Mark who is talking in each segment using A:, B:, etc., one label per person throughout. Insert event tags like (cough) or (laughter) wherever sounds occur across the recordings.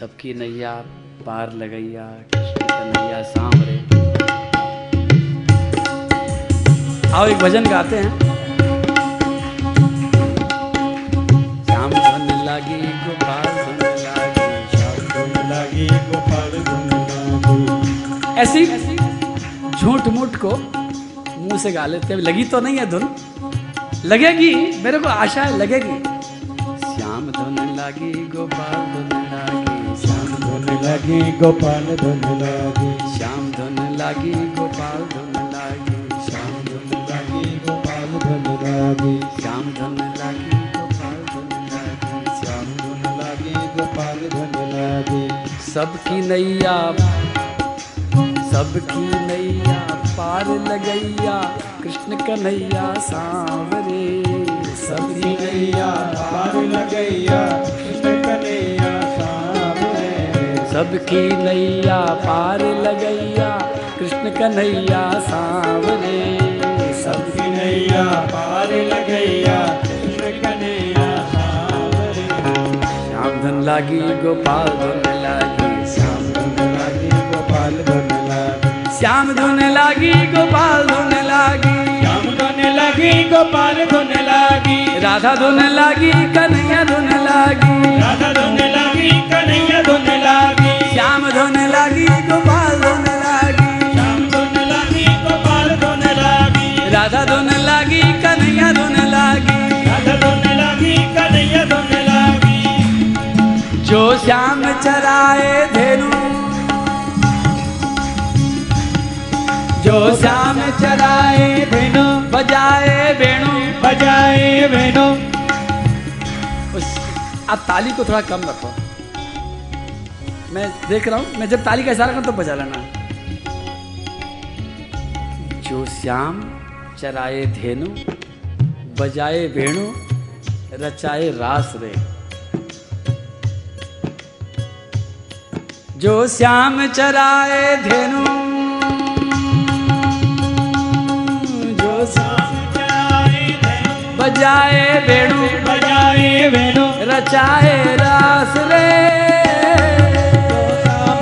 A: सबकी नैया पार लगैया कृष्ण सांवरे। आओ एक भजन गाते हैं। ऐसी झूठ मूठ को मुँह से गा लेते हैं। लगी तो नहीं है धुन। लगेगी, मेरे को आशा है, लगेगी। श्याम धुन लागी, गोपाल धुन लागी
B: लागी गोपाल धुन लागी।
A: श्याम धुन लागी गोपाल धुन लागी। श्याम
B: धुन लागी गोपाल धुन लागी।
A: श्याम धुन लागी गोपाल धुन लागी। श्याम
B: धुन लागी गोपाल धुन लागी।
A: सबकी नैया सबकी नैया पार लगैया। कृष्ण कन्हैया सांवरे।
B: सबकी नैया पार लगैया। कृष्ण कन्हैया
A: सबकी नैया पार लगैया कृष्ण कन्हैया सांवरे
B: सबकी नैया पार लगैया कृष्ण कन्हैया सामने।
A: श्याम धन लागी गोपाल धन लागी। श्याम
B: धुन लागी गोपाल धुन लागी।
A: श्याम धुन लागी गोपाल धुन लागी।
B: श्याम धुन लागी गोपाल धुन लागी।
A: राधा धुन लागी कन्हैया धुन लागी।
B: राधा धुन लागी कन्हैया धुन लागी।
A: श्याम धुन लागी गोपाल धुन लागी।
B: श्याम धुन लागी गोपाल धुन लागी।
A: राधा धुन लागी कन्हैया धुन लागी।
B: राधा धुन लागी कन्हैया धुन लागी।
A: जो श्याम चराए धेनु जो श्याम चराए
B: वेणु
A: बजाए वेणु
B: बजाए वेणु
A: आप ताली को थोड़ा कम रखो। मैं देख रहा हूँ मैं जब ताली का इशारा करूँ तो बजा लेना। जो श्याम चराए धेनु बजाए वेणु रचाए रास रे। जो श्याम चराए धेनु जो श्याम
B: चराए वेणु
A: बजाए वेणु
B: बजाए वेणु
A: रचाए रास रे।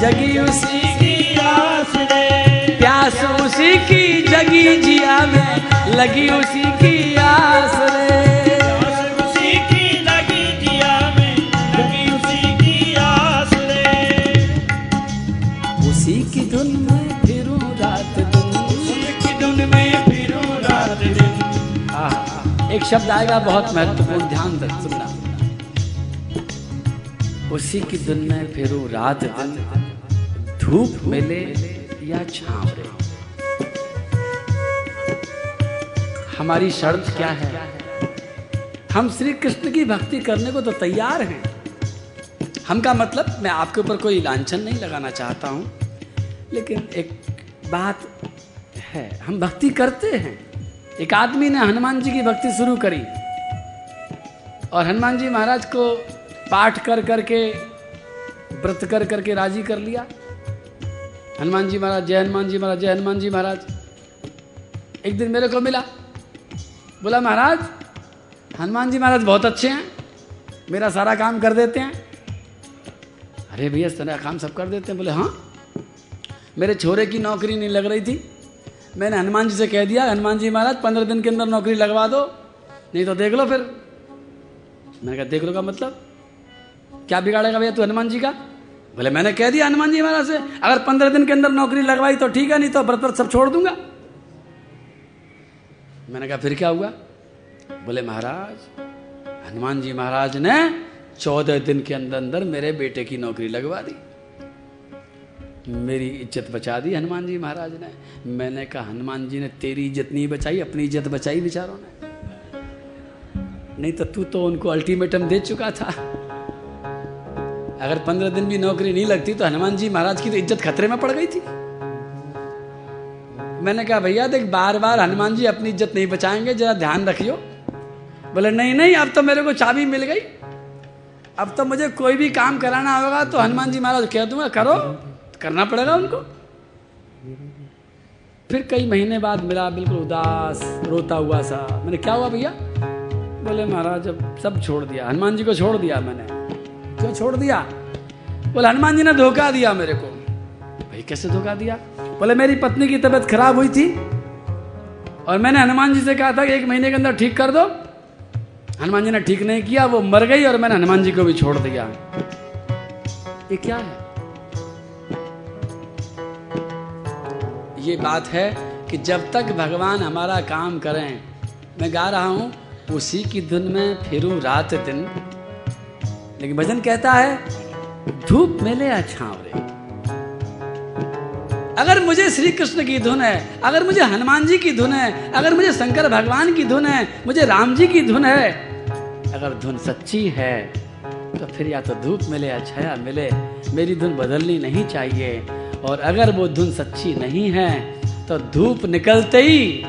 A: जगी उसी की आस रे प्यास उसी की जगी जिया में। लगी उसी की आस रे
B: उसी की लगी जिया में। लगी उसी की आस रे
A: उसी की धुन में फिरूं रात दिन।
B: की धुन में फिरूं रात दिन।
A: एक शब्द आएगा बहुत महत्वपूर्ण ध्यान दे सुनना। उसी की धुन में फिरूं रात दिन। धूप मिले या छांव रे हमारी शर्त क्या है? हम श्री कृष्ण की भक्ति करने को तो तैयार हैं। हम का मतलब मैं आपके ऊपर कोई लांछन नहीं लगाना चाहता हूँ। लेकिन एक बात है, हम भक्ति करते हैं। एक आदमी ने हनुमान जी की भक्ति शुरू करी। और हनुमान जी महाराज को पाठ कर करके, व्रत कर करके राज़ी कर लिया। हनुमान जी महाराज, जय हनुमान जी महाराज, जय हनुमान जी महाराज। एक दिन मेरे को मिला। बोला, महाराज, हनुमान जी महाराज बहुत अच्छे हैं। मेरा सारा काम कर देते हैं। अरे भैया सारा काम सब कर देते हैं? बोले हाँ। मेरे छोरे की नौकरी नहीं लग रही थी। मैंने हनुमान जी से कह दिया, हनुमान जी महाराज, पंद्रह दिन के अंदर नौकरी लगवा दो, नहीं तो देख लो फिर। मैंने कहा, देख लो का मतलब? क्या बिगाड़ेगा भैया तू हनुमान जी का? बोले, मैंने कह दिया हनुमान जी महाराज से, अगर पंद्रह दिन के अंदर नौकरी लगवाई तो ठीक है, नहीं तो व्रत व्रत सब छोड़ दूँगा। मैंने कहा, फिर क्या हुआ? बोले, महाराज, हनुमान जी महाराज ने चौदह दिन के अंदर अंदर मेरे बेटे की नौकरी लगवा दी। मेरी इज़्ज़त बचा दी हनुमान जी महाराज ने। मैंने कहा, हनुमान जी ने तेरी इज़्ज़त नहीं बचाई, अपनी इज़्ज़त बचाई बेचारों ने। नहीं तो तू तो उनको अल्टीमेटम दे चुका था। अगर पंद्रह दिन भी नौकरी नहीं लगती तो हनुमान जी महाराज की तो इज़्ज़त खतरे में पड़ गई थी। मैंने कहा, भैया, देख बार बार हनुमान जी अपनी इज़्ज़त नहीं बचाएँगे, जरा ध्यान रखियो। बोले, नहीं नहीं, अब तो मेरे को चाबी मिल गई। अब तो मुझे कोई भी काम कराना होगा तो हनुमान जी महाराज कह दूँगा, करो, करना पड़ेगा उनको। फिर कई महीने बाद मिला, बिल्कुल उदास, रोता हुआ सा। मैंने, क्या हुआ भैया? बोले, महाराज, अब सब छोड़ दिया, हनुमान जी को छोड़ दिया मैंने। क्यों छोड़ दिया? बोले, हनुमान जी ने धोखा दिया मेरे को। भाई, कैसे धोखा दिया? बोले, मेरी पत्नी की तबीयत खराब हुई थी और मैंने हनुमान जी से कहा था कि एक महीने के अंदर ठीक कर दो। हनुमान जी ने ठीक नहीं किया, वो मर गई और मैंने हनुमान जी को भी छोड़ दिया। ये क्या है? ये बात है कि जब तक भगवान हमारा काम करें, मैं गा रहा हूँ, उसी की धुन में फिरूं रात दिन। लेकिन भजन कहता है, धूप मिले या छाव अगर मुझे श्री कृष्ण की धुन है, अगर मुझे हनुमान जी की धुन है, अगर मुझे शंकर भगवान की धुन है, मुझे राम जी की धुन है, अगर धुन सच्ची है तो फिर या तो धूप मिले या छाया मिले, मेरी धुन बदलनी नहीं चाहिए। और अगर वो धुन सच्ची नहीं है तो धूप निकलते ही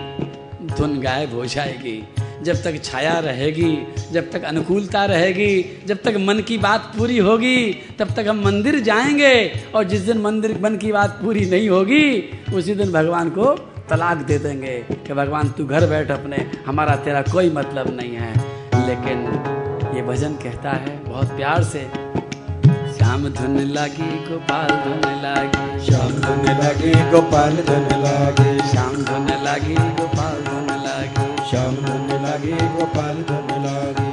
A: धुन गायब हो जाएगी। जब तक छाया रहेगी जब तक अनुकूलता रहेगी जब तक मन की बात पूरी होगी तब तक हम मंदिर जाएँगे और जिस दिन मंदिर मन की बात पूरी नहीं होगी उसी दिन भगवान को तलाक दे देंगे कि भगवान तू घर बैठ अपने हमारा तेरा कोई मतलब नहीं है। लेकिन ये भजन कहता है बहुत प्यार से श्याम धुन लागी गोपाल धुन लागी
B: श्याम धुन लागे गोपाल धुन लागे
A: श्याम धुन लागी गोपाल धुन
B: श्याम धन लागे गोपाल धुन लागे।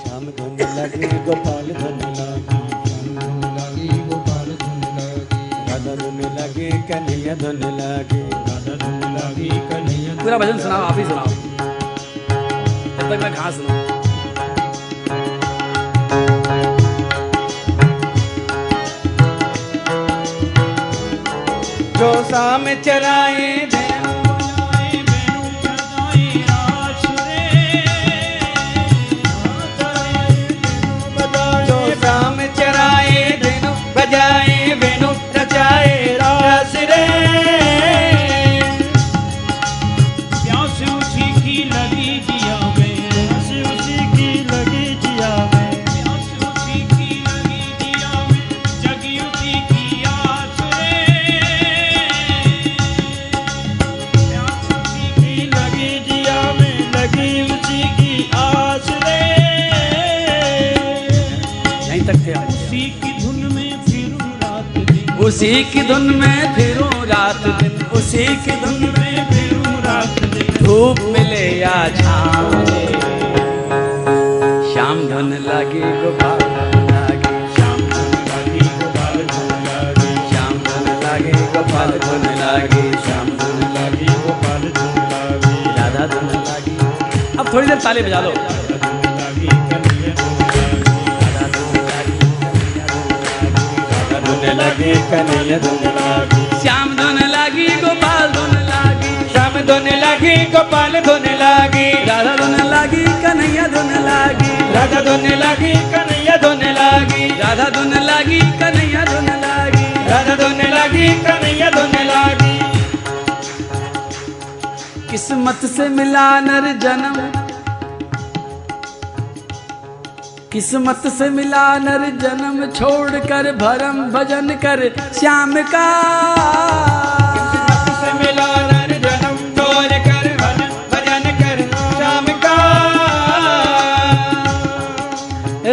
B: श्याम धन लागे गोपाल धुन लागे। श्याम धुन लागे गोपाल धुन लागे। राधा धुन लागे कन्हैया धुन लागे। राधा धुन लागे कन्हैया
A: पूरा भजन सुनाओ आप ही सुनाओ। जब तक मैं कहाँ सुनाऊं
B: जो शाम चराए
C: उसी की धुन में फिरूं रात दिन,
A: उसी की धुन में फिरूं रात दिन। धूप मिले या छाँव। श्याम धुन लागे गोपाल लागे।
C: शाम धुन लगी गोपाल धुन लगी।
A: श्याम धुन लागे गोपाल धुन लागे।
C: श्याम धुन लगी गोपाल धुन लगी।
A: राधा धुन लागी। अब थोड़ी देर ताली बजा लो।
C: धुन लागे कन्हैया धुन लागे।
A: श्याम धुन लागी गोपाल धुन लागी।
B: श्याम धुन लागे गोपाल धुन लागे।
A: राधा धुन लागी कन्हैया धुन लागी।
B: राधा धुन लागे कन्हैया धुन लागे।
A: राधा धुन लागी कन्हैया धुन लागी।
B: राधा धुन लागे कन्हैया धुन लागे।
A: किस्मत से मिला नर जन्म। किस्मत से मिला नर जन्म छोड़कर भरम भजन कर श्याम का।
B: से मिला नर जन्म तोड़ कर भजन भजन कर श्याम का।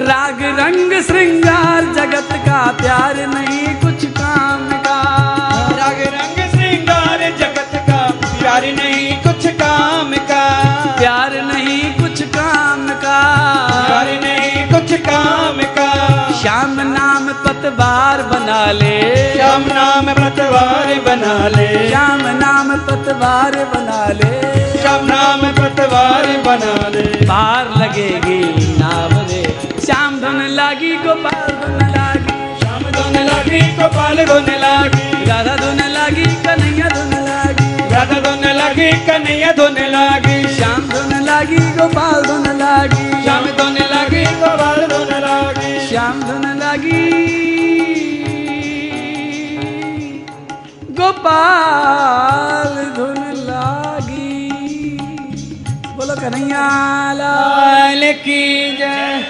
A: राग रंग श्रृंगार जगत का प्यार नहीं कुछ काम बना ले।
B: श्याम नाम पतवार बना ले।
A: श्याम नाम पतवार बना ले।
B: श्याम नाम पतवार बना ले।
A: पार लगेगी नाव रे। श्याम धन लागी गोपाल धुन लागी।
B: श्याम धुन लागी गोपाल धुन लागी।
A: राधा धुन लागी कन्हैया धुन लागी।
B: राधा धुन लागी कन्हैया धुन लागी।
A: श्याम धुन लागी गोपाल धुन लागी।
B: श्याम धुन लागी गोपाल धन
A: लागी। श्याम धन लागी। गोपाल धुन लागी। बोलो कन्हैया लाल की जय।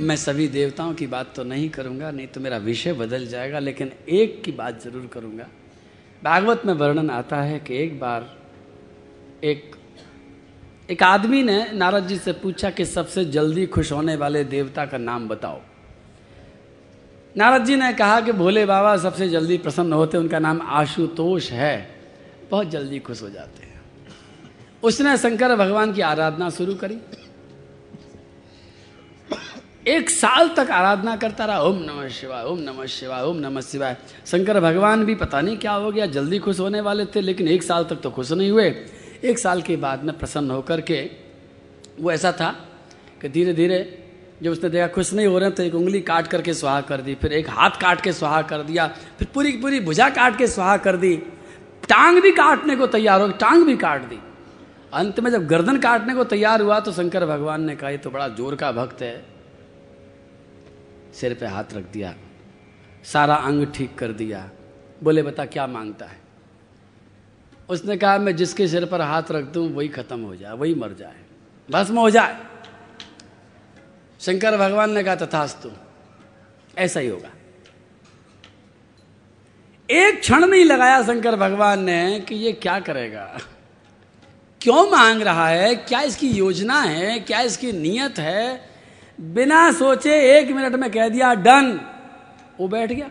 A: मैं सभी देवताओं की बात तो नहीं करूँगा, नहीं तो मेरा विषय बदल जाएगा, लेकिन एक की बात ज़रूर करूँगा। भागवत में वर्णन आता है कि एक बार एक एक आदमी ने नारद जी से पूछा कि सबसे जल्दी खुश होने वाले देवता का नाम बताओ। नारद जी ने कहा कि भोले बाबा सबसे जल्दी प्रसन्न होते, उनका नाम आशुतोष है। बहुत जल्दी खुश हो जाते हैं। उसने शंकर भगवान की आराधना शुरू करी। एक साल तक आराधना करता रहा। ओम नमः शिवाय, ओम नमः शिवाय, ओम नमः शिवाय। शंकर भगवान भी पता नहीं क्या हो गया, जल्दी खुश होने वाले थे, लेकिन एक साल तक तो खुश नहीं हुए। एक साल के बाद में प्रसन्न होकर के वो ऐसा था कि धीरे धीरे जब उसने देखा, खुश नहीं हो रहे तो एक उंगली काट करके सुहा कर दी, फिर एक हाथ काट के सुहा कर दिया, फिर पूरी पूरी भुजा काट के सुहा कर दी, टांग भी काटने को तैयार हो, टांग भी काट दी। अंत में जब गर्दन काटने को तैयार हुआ तो शंकर भगवान ने कहा, ये तो बड़ा ज़ोर का भक्त है। सिर पे हाथ रख दिया, सारा अंग ठीक कर दिया। बोले, बता, क्या माँगता है? उसने कहा, मैं जिसके सिर पर हाथ रख दूँ, वही खत्म हो जाए, वही मर जाए भस्म हो जाए शंकर भगवान ने कहा, तथास्तु। ऐसा ही होगा। एक क्षण नहीं लगाया शंकर भगवान ने कि ये क्या करेगा। क्यों मांग रहा है? क्या इसकी योजना है? क्या इसकी नीयत है? बिना सोचे एक मिनट में कह दिया, डन। वो बैठ गया।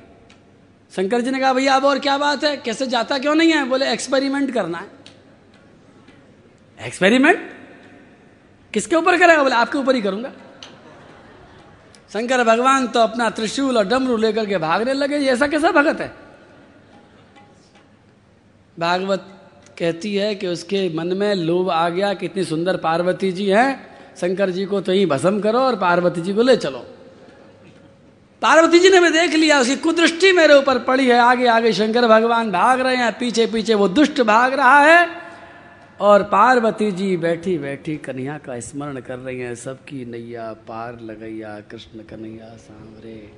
A: शंकर जी ने कहा, भैया, अब और क्या बात है? कैसे जाता क्यों नहीं है? बोले, एक्सपेरिमेंट करना है। एक्सपेरिमेंट? किसके ऊपर करेगा? बोले, आपके ऊपर ही करूँगा। शंकर भगवान तो अपना त्रिशूल और डमरू लेकर के भागने लगे ऐसा कैसा भगत है? भागवत कहती है कि उसके मन में लोभ आ गया कितनी सुंदर पार्वती जी हैं, शंकर जी को तो ही भस्म करो और पार्वती जी को ले चलो। पार्वती जी ने मैं देख लिया, उसकी कुदृष्टि मेरे ऊपर पड़ी है आगे आगे शंकर भगवान भाग रहे हैं पीछे पीछे वो दुष्ट भाग रहा है और पार्वती जी बैठी बैठी कन्हैया का स्मरण कर रही हैं, सबकी नैया, पार लगैया, कृष्ण कन्हैया सांवरे।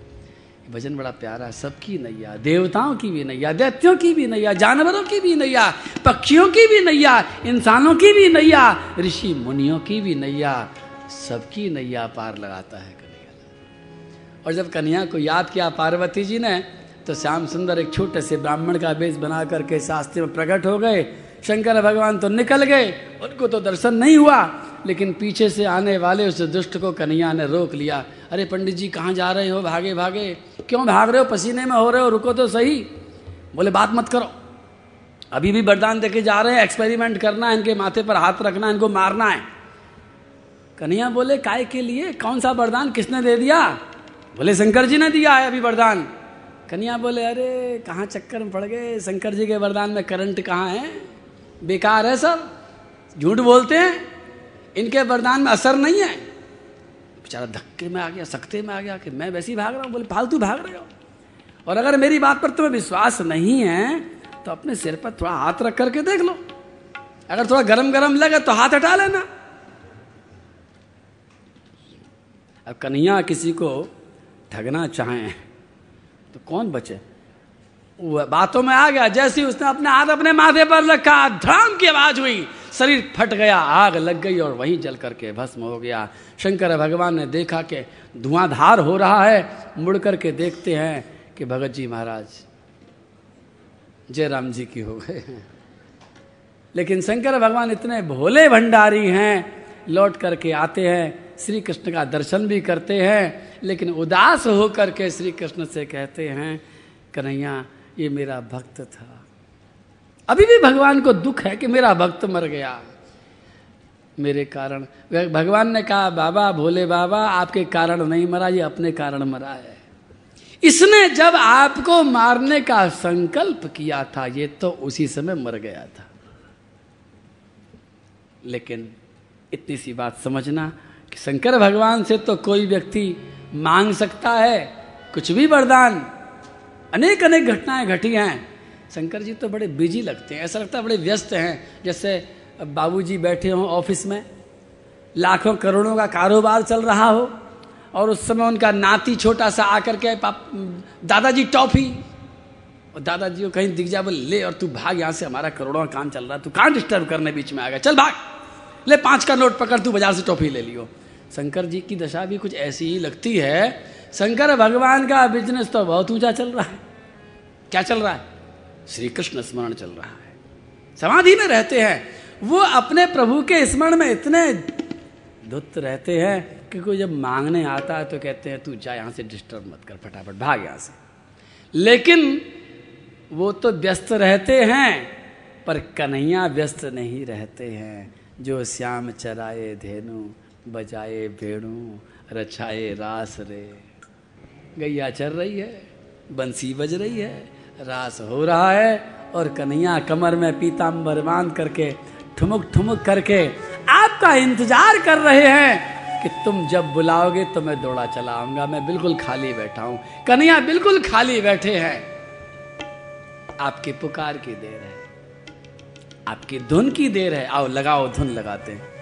A: भजन बड़ा प्यारा, सबकी नैया, देवताओं की भी नैया, दैत्यों की भी नैया, जानवरों की भी नैया, पक्षियों की भी नैया, इंसानों की भी नैया, ऋषि मुनियों की भी नैया, सबकी नैया पार लगाता है कन्हैया और जब कन्हैया को याद किया पार्वती जी ने तो श्याम सुंदर एक छोटे से ब्राह्मण का बेस बना करके शास्त्र में प्रकट हो गए शंकर भगवान तो निकल गए, उनको तो दर्शन नहीं हुआ। लेकिन पीछे से आने वाले उस दुष्ट को कन्हैया ने रोक लिया। अरे पंडित जी, कहाँ जा रहे हो? भागे भागे। क्यों भाग रहे हो? पसीने में हो रहे हो? रुको तो सही। बोले, बात मत करो। अभी भी वरदान देके जा रहे हैं एक्सपेरिमेंट करना है, इनके माथे पर हाथ रखना इनको मारना है। कन्हैया बोले, काय के लिए? कौन सा वरदान किसने दे दिया? बोले, शंकर जी ने दिया है अभी वरदान। कन्हैया बोले, अरे, कहाँ चक्कर में पड़ गए? शंकर जी के वरदान में करंट कहाँ है? बेकार है सब। झूठ बोलते हैं, इनके वरदान में असर नहीं है। बेचारा धक्के में आ गया, सख्ते में आ गया कि मैं वैसे ही भाग रहा हूँ, बोले फालतू भाग रहे हो। और अगर मेरी बात पर तुम्हें विश्वास नहीं है तो अपने सिर पर थोड़ा हाथ रख करके देख लो। अगर थोड़ा गरम गरम लगे तो हाथ हटा लेना। अब कन्हैया किसी को ठगना चाहें तो कौन बचे? बातों में आ गया, जैसे उसने अपने हाथ अपने माथे पर रखा, धड़ाम की आवाज़ हुई। शरीर फट गया, आग लग गई और वहीं जल करके भस्म हो गया। शंकर भगवान ने देखा कि धुआंधार हो रहा है। मुड़ करके देखते हैं कि भगत जी महाराज जय राम जी की हो गए हैं। लेकिन शंकर भगवान इतने भोले भंडारी हैं, लौट करके आते हैं श्री कृष्ण का दर्शन भी करते हैं, लेकिन उदास होकर के श्री कृष्ण से कहते हैं, कन्हैया ये मेरा भक्त था। अभी भी भगवान को दुख है कि मेरा भक्त मर गया। मेरे कारण, भगवान ने कहा, बाबा, भोले बाबा, आपके कारण नहीं मरा, ये अपने कारण मरा है। इसने जब आपको मारने का संकल्प किया था, ये तो उसी समय मर गया था। लेकिन इतनी सी बात समझना कि शंकर भगवान से तो कोई व्यक्ति मांग सकता है, कुछ भी वरदान। अनेक अनेक घटनाएँ घटी हैं। शंकर जी तो बड़े बिज़ी लगते हैं। ऐसा लगता है बड़े व्यस्त हैं। जैसे बाबूजी बैठे हों ऑफ़िस में, लाखों करोड़ों का कारोबार चल रहा हो, और उस समय उनका नाती छोटा सा आकर के दादाजी टॉफी, और दादाजी को कहीं दिख जा, बोले, ले, और तू भाग यहाँ से, हमारा करोड़ों का काम चल रहा है। तू कहाँ डिस्टर्ब करने बीच में आ गया? चल भाग। ले, पाँच का नोट पकड़, तू बाज़ार से टॉफी ले लियो। शंकर जी की दशा भी कुछ ऐसी ही लगती है शंकर भगवान का बिज़नेस तो बहुत ऊँचा चल रहा है। क्या चल रहा है? श्री कृष्ण स्मरण चल रहा है। समाधि में रहते हैं। वो अपने प्रभु के स्मरण में इतने धुत रहते हैं कि कोई जब मांगने आता है तो कहते हैं, तू जा यहाँ से डिस्टर्ब मत कर फटाफट, भाग यहाँ से। लेकिन वो तो व्यस्त रहते हैं, पर कन्हैया व्यस्त नहीं रहते हैं। जो श्याम चराए धेनु, बजाए भेड़ू, रचाए रास रे। गैया चल रही है, बंसी बज रही है, रास हो रहा है और कन्हैया कमर में पीताम्बर बाँध करके, ठुमुक ठुमुक करके आपका इंतज़ार कर रहे हैं कि तुम जब बुलाओगे तो मैं दौड़ा चला आऊँगा, मैं बिल्कुल खाली बैठा हूँ। कन्हैया बिल्कुल खाली बैठे हैं। आपकी पुकार की देर है, आपकी धुन की देर है। आओ लगाओ, धुन लगाते हैं।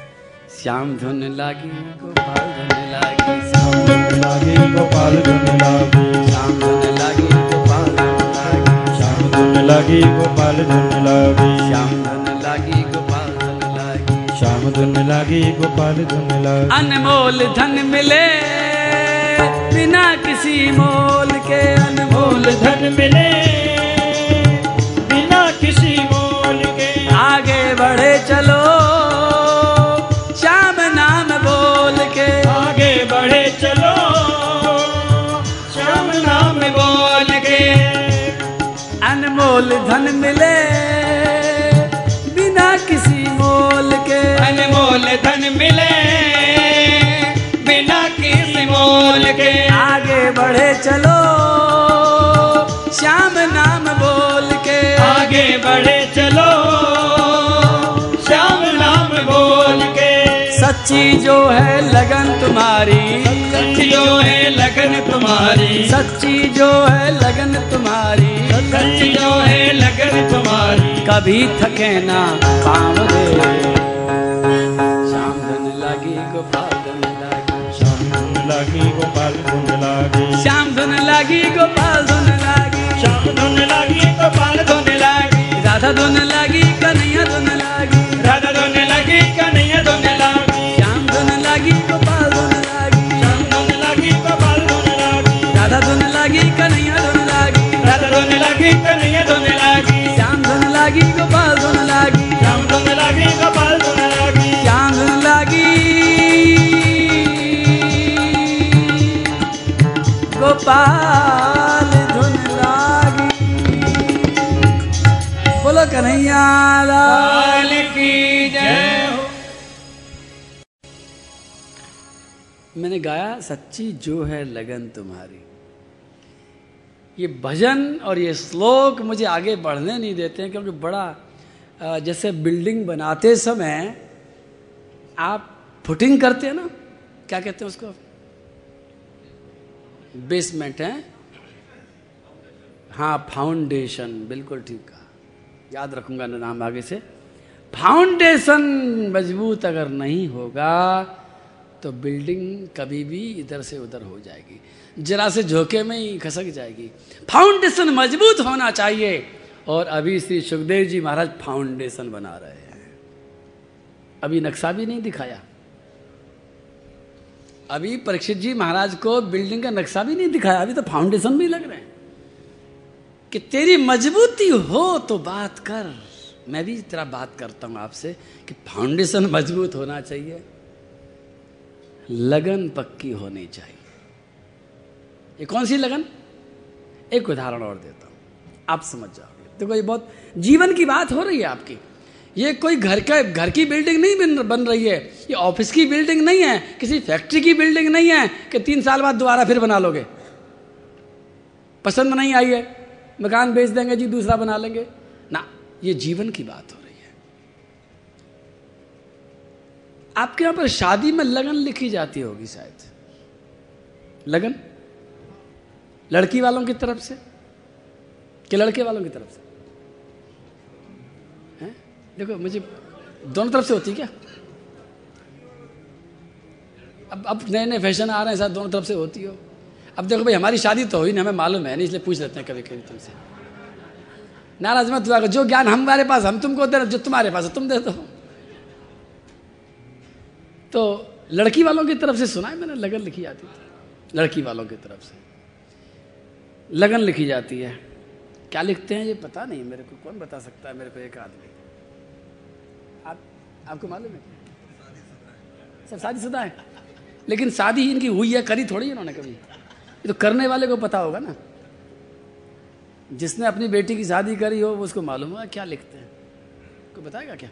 A: श्याम धुन लागी गोपाल धुन लागी श्याम
C: धुन लागी गोपाल धुन लागी।
A: श्याम धुन लागी गोपाल धुन लागी।
C: श्याम धुन लागी गोपाल धुन लागी।
A: श्याम धुन लागी गोपाल धुन लागी।
C: श्याम धुन लागी गोपाल धुन लागी।
A: अनमोल धन मिले बिना किसी मोल के अनमोल
B: धन मिले। बिना किसी मोल के।
A: आगे बढ़े चलो अनमोल धन मिले बिना किसी मोल के।
B: अनमोल धन मिले बिना किसी मोल के।
A: आगे बढ़े चलो श्याम नाम बोल के।
B: आगे बढ़े चलो
A: सच्ची जो है लगन तुम्हारी।
B: सच्ची जो है लगन तुम्हारी।
A: सच्ची जो है लगन तुम्हारी।
B: सच्ची जो है लगन तुम्हारी।
A: कभी थके ना काम रे। श्याम धन लगी गोपाल धन लगी।
C: श्याम धुन लागी गोपाल धुन लागी।
A: श्याम धुन लगी गोपाल धुन लगी।
B: श्याम धुन लागी गोपाल धुन लागी।
A: राधा धुन लगी कन्हैया धुन लगी।
B: राधा धुन लगी कन्हैया लगी
A: कन्हैया धुन लागी। श्याम धुन लगी गोपाल धुन लगी।
B: श्याम धुन लागी गोपाल धुन लागी।
A: श्याम धुन लगी। गोपाल धुन लागी। बोलो कन्हैया लाल
B: की जय
A: मैंने गाया सच्ची जो है लगन तुम्हारी। ये भजन और ये श्लोक मुझे आगे बढ़ने नहीं देते हैं, क्योंकि बड़ा जैसे बिल्डिंग बनाते समय आप फुटिंग करते हैं ना, क्या कहते हैं उसको? बेसमेंट है? हाँ फाउंडेशन, बिल्कुल ठीक कहा। याद रखूँगा ना नाम आगे से। फाउंडेशन मज़बूत अगर नहीं होगा तो बिल्डिंग कभी भी इधर से उधर हो जाएगी। जरा से झोंके में ही खसक जाएगी। फाउंडेशन मज़बूत होना चाहिए। और अभी श्री सुखदेव जी महाराज फाउंडेशन बना रहे हैं। अभी नक्शा भी नहीं दिखाया। अभी परीक्षित जी महाराज को बिल्डिंग का नक्शा भी नहीं दिखाया। अभी तो फाउंडेशन भी लग रहे हैं। कि तेरी मजबूती हो तो बात कर। मैं भी तेरा बात करता हूँ आपसे कि फाउंडेशन मज़बूत होना चाहिए। लगन पक्की होनी चाहिए। ये कौन सी लगन? एक उदाहरण और देता हूँ। आप समझ जाओगे। देखो, ये बहुत जीवन की बात हो रही है आपकी। ये कोई घर का, घर की बिल्डिंग नहीं बन बन रही है। ये ऑफ़िस की बिल्डिंग नहीं है। किसी फैक्ट्री की बिल्डिंग नहीं है कि तीन साल बाद दोबारा फिर बना लोगे। पसंद नहीं आई है। मकान बेच देंगे जी, दूसरा बना लेंगे। ना, ये जीवन की बात हो रही है। आपके यहाँ पर शादी में लगन लिखी जाती होगी शायद। लगन? लड़की वालों की तरफ़ से? कि लड़के वालों की तरफ़ से? हैं? देखो, मुझे दोनों तरफ़ से होती क्या? अब अब नए नए फ़ैशन आ रहे हैं, साथ दोनों तरफ़ से होती हो। अब देखो भाई, हमारी शादी तो हुई ना, हमें मालूम है, नहीं, इसलिए पूछ लेते हैं कभी कभी तुमसे। नाराज़ मत हुआ जो ज्ञान हमारे पास, हम तुमको दे रहे जो तुम्हारे पास है, तुम दे दो। तो लड़की वालों की तरफ़ से सुना है मैंने, लगन लिखी जाती थी। लड़की वालों की तरफ़ से। लगन लिखी जाती है। क्या लिखते हैं ये? पता नहीं। मेरे को कौन बता सकता है? मेरे को एक आदमी। आप, आपको मालूम है? सब शादी शुदा है। लेकिन शादी इनकी हुई है, करी थोड़ी इन्होंने कभी। ये तो करने वाले को पता होगा ना। जिसने अपनी बेटी की शादी करी हो, वो उसको मालूम होगा क्या लिखते हैं। कोई बताएगा क्या?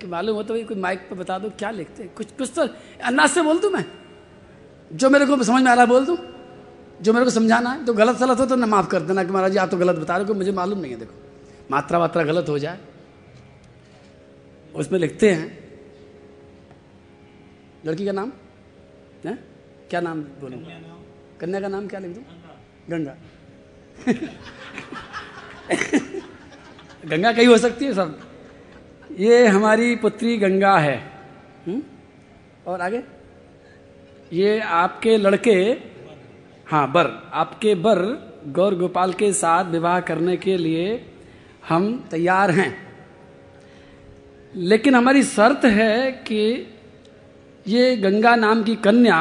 A: कि मालूम हो तो भाई, कोई माइक पे बता दो, क्या लिखते हैं। कुछ कुछ तो अंदाज से बोल दूँ मैं? जो मेरे को समझ में आ रहा है, बोल दूँ? जो मेरे को समझाना है तो गलत सलत हो तो ना माफ़ कर देना कि महाराज जी, आप तो गलत बता रहे हो मुझे मालूम नहीं है, देखो। मात्रा वात्रा गलत हो जाए। उसमें लिखते हैं, लड़की का नाम? है? क्या नाम बोलूँ? कन्या का नाम क्या लिख दूँ? गंगा। गंगा कहीं हो सकती है सब। ये हमारी पुत्री गंगा है। हुँ? और आगे? ये आपके लड़के हाँ बर। आपके बर गौर गोपाल के साथ विवाह करने के लिए हम तैयार हैं। लेकिन हमारी शर्त है कि ये गंगा नाम की कन्या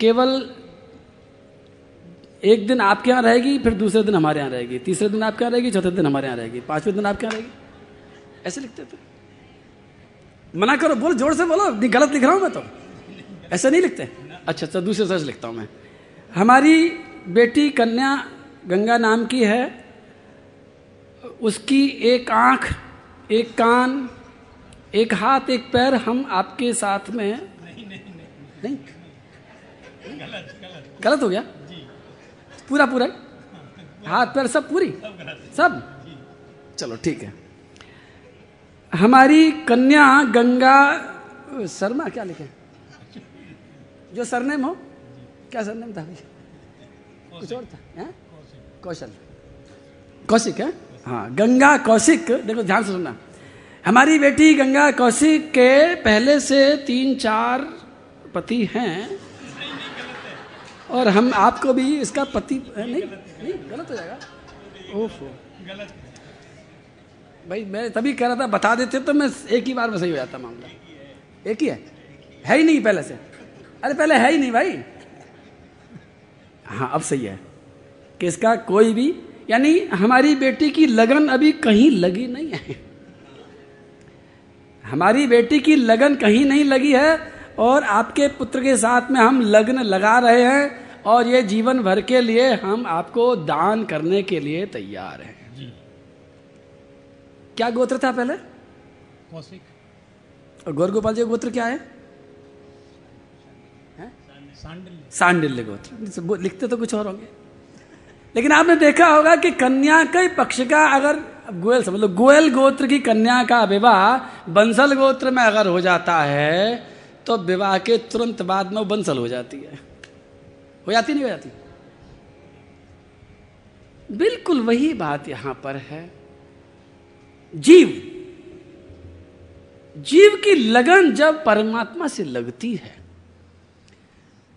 A: केवल एक दिन आपके यहाँ रहेगी, फिर दूसरे दिन हमारे यहाँ रहेगी। तीसरे दिन आपके यहाँ रहेगी, चौथे दिन हमारे यहाँ रहेगी। पाँचवें दिन आपके यहाँ रहेगी। ऐसे लिखते थे मना करो, बोलो, ज़ोर से बोलो। गलत लिख रहा हूँ मैं तो। ऐसा नहीं लिखते? अच्छा अच्छा दूसरे तरह से लिखता हूँ मैं। हमारी बेटी कन्या गंगा नाम की है। उसकी एक आँख एक कान एक हाथ एक पैर हम आपके साथ में नहीं नहीं नहीं, नहीं? गलत गलत गलत हो गया? पूरा पूरा? हाथ पैर सब पूरी? सब? चलो ठीक है। हमारी कन्या गंगा शर्मा क्या लिखे? जो सरनेम हो। क्या सरनेम था भैया कुछ और था है? कौशल। कौशिक है? हाँ गंगा कौशिक देखो ध्यान से सुनना। हमारी बेटी गंगा कौशिक के पहले से तीन चार पति हैं। और हम आपको भी इसका पति नहीं नहीं गलत हो जाएगा। ओहो भाई मैं तभी कह रहा था बता देते तो मैं एक ही बार में सही हो जाता मामला। एक ही है? है ही नहीं पहले से। अरे पहले है ही नहीं भाई। हाँ अब सही है। कि इसका कोई भी यानी हमारी बेटी की लगन अभी कहीं लगी नहीं है। हमारी बेटी की लगन कहीं नहीं लगी है और आपके पुत्र के साथ में हम लग्न लगा रहे हैं और ये जीवन भर के लिए हम आपको दान करने के लिए तैयार हैं। क्या गोत्र था पहले?
B: कौशिक।
A: और गौर गोपाल जी गोत्र क्या है? सांडिल्य। गोत्र। लिखते तो कुछ और होंगे। लेकिन आपने देखा होगा कि कन्या के पक्ष का अगर गोयल समझ लो गोयल गोत्र की कन्या का विवाह बंसल गोत्र में अगर हो जाता है तो विवाह के तुरंत बाद में वो बंसल हो जाती है। हो जाती नहीं हो जाती? बिल्कुल वही बात यहाँ पर है। जीव। जीव की लगन जब परमात्मा से लगती है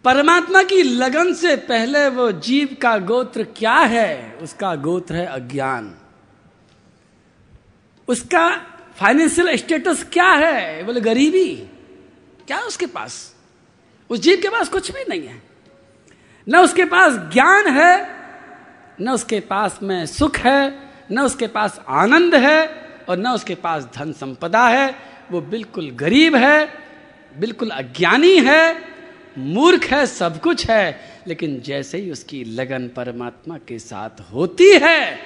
A: परमात्मा की लगन से पहले वो जीव का गोत्र क्या है? उसका गोत्र है अज्ञान। उसका फाइनेंशियल स्टेटस क्या है? बोले, गरीबी। क्या उसके पास? उस जीव के पास कुछ भी नहीं है। न उसके पास ज्ञान है, न उसके पास में सुख है, न उसके पास आनंद है और न उसके पास धन संपदा है। वो बिल्कुल गरीब है, बिल्कुल अज्ञानी है मूर्ख है, सब कुछ है, लेकिन जैसे ही उसकी लगन परमात्मा के साथ होती है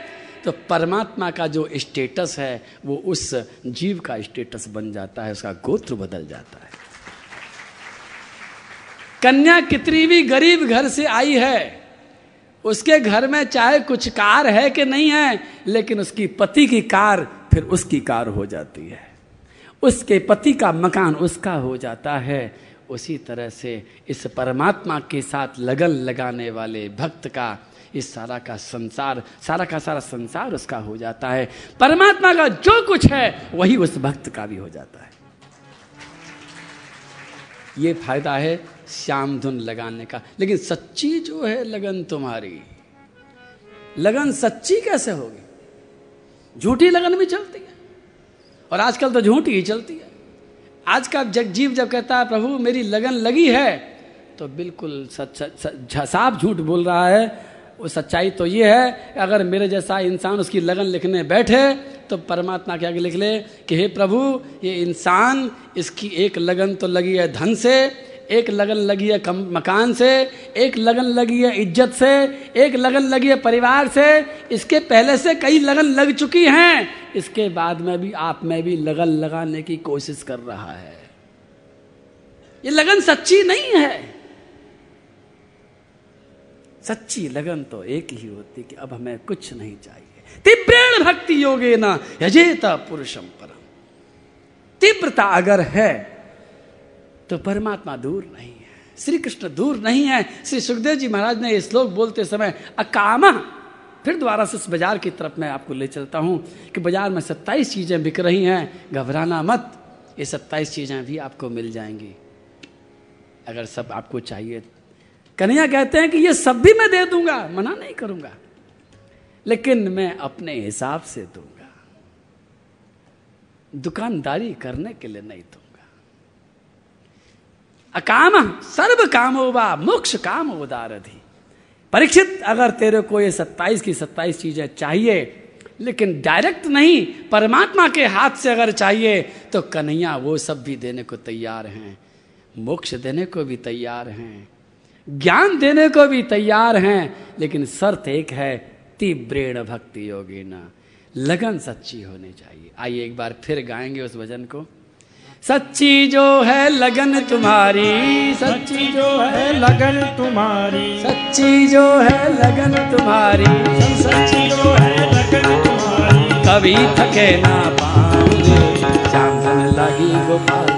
A: तो परमात्मा का जो स्टेटस है, वो उस जीव का स्टेटस बन जाता है, उसका गोत्र बदल जाता है। कन्या कितनी भी गरीब घर से आई है, उसके घर में चाहे कुछ कार है कि नहीं है, लेकिन उसकी पति की कार फिर उसकी कार हो जाती है। उसके पति का मकान उसका हो जाता है उसी तरह से इस परमात्मा के साथ लगन लगाने वाले भक्त का, इस सारा का संसार, सारा का सारा संसार उसका हो जाता है। परमात्मा का जो कुछ है, वही उस भक्त का भी हो जाता है। ये फ़ायदा है श्याम धुन लगाने का। लेकिन सच्ची जो है लगन तुम्हारी, लगन सच्ची कैसे होगी? झूठी लगन भी चलती है, और आजकल तो झूठी ही चलती है। आज का जगजीव जब कहता है, प्रभु, मेरी लगन लगी है तो बिल्कुल सच साफ़ झूठ बोल रहा है। वो सच्चाई तो ये है अगर मेरे जैसा इंसान उसकी लगन लिखने बैठे तो परमात्मा के आगे लिख ले कि, हे प्रभु, ये इंसान, इसकी एक लगन तो लगी है धन से एक लगन लगी है कम मकान से, एक लगन लगी है इज़्ज़त से, एक लगन लगी है परिवार से। इसके पहले से कई लगन लग चुकी हैं। इसके बाद में भी आप में भी लगन लगाने की कोशिश कर रहा है। ये लगन सच्ची नहीं है। सच्ची लगन तो एक ही होती कि अब हमें कुछ नहीं चाहिए। तीव्रेण भक्ति योगे ना, यजेता पुरुषम परम। तीव्रता अगर है तो परमात्मा दूर नहीं है। श्री कृष्ण दूर नहीं है। श्री सुखदेव जी महाराज ने श्लोक बोलते समय, अकामा फिर दोबारा से इस बाज़ार की तरफ़ मैं आपको ले चलता हूँ कि बाज़ार में सत्ताईस चीज़ें बिक रही हैं। घबराना मत, ये सत्ताईस चीज़ें भी आपको मिल जाएँगी। अगर सब आपको चाहिए। कन्हैया कहते हैं कि ये सब भी मैं दे दूँगा, मना नहीं करूँगा। लेकिन मैं अपने हिसाब से दूँगा। दुकानदारी करने के लिए नहीं दूँगा। अकाम सर्व काम वा मोक्ष काम उदारधि। परीक्षित, अगर तेरे को ये सत्ताईस की सत्ताईस चीज़ें चाहिए, लेकिन डायरेक्ट नहीं, परमात्मा के हाथ से अगर चाहिए तो कन्हैया, वो सब भी देने को तैयार हैं। मोक्ष देने को भी तैयार हैं। ज्ञान देने को भी तैयार हैं, लेकिन शर्त एक है, तीव्रेण भक्ति योगी ना। लगन सच्ची होनी चाहिए। आइए एक बार फिर गाएँगे उस भजन को। सच्ची जो है लगन तुम्हारी,
B: सच्ची जो है लगन तुम्हारी,
A: सच्ची जो है लगन तुम्हारी,
B: सच्ची जो है लगन तुम्हारी।
A: कभी थके ना पाऊँगे धन लगी गोपाल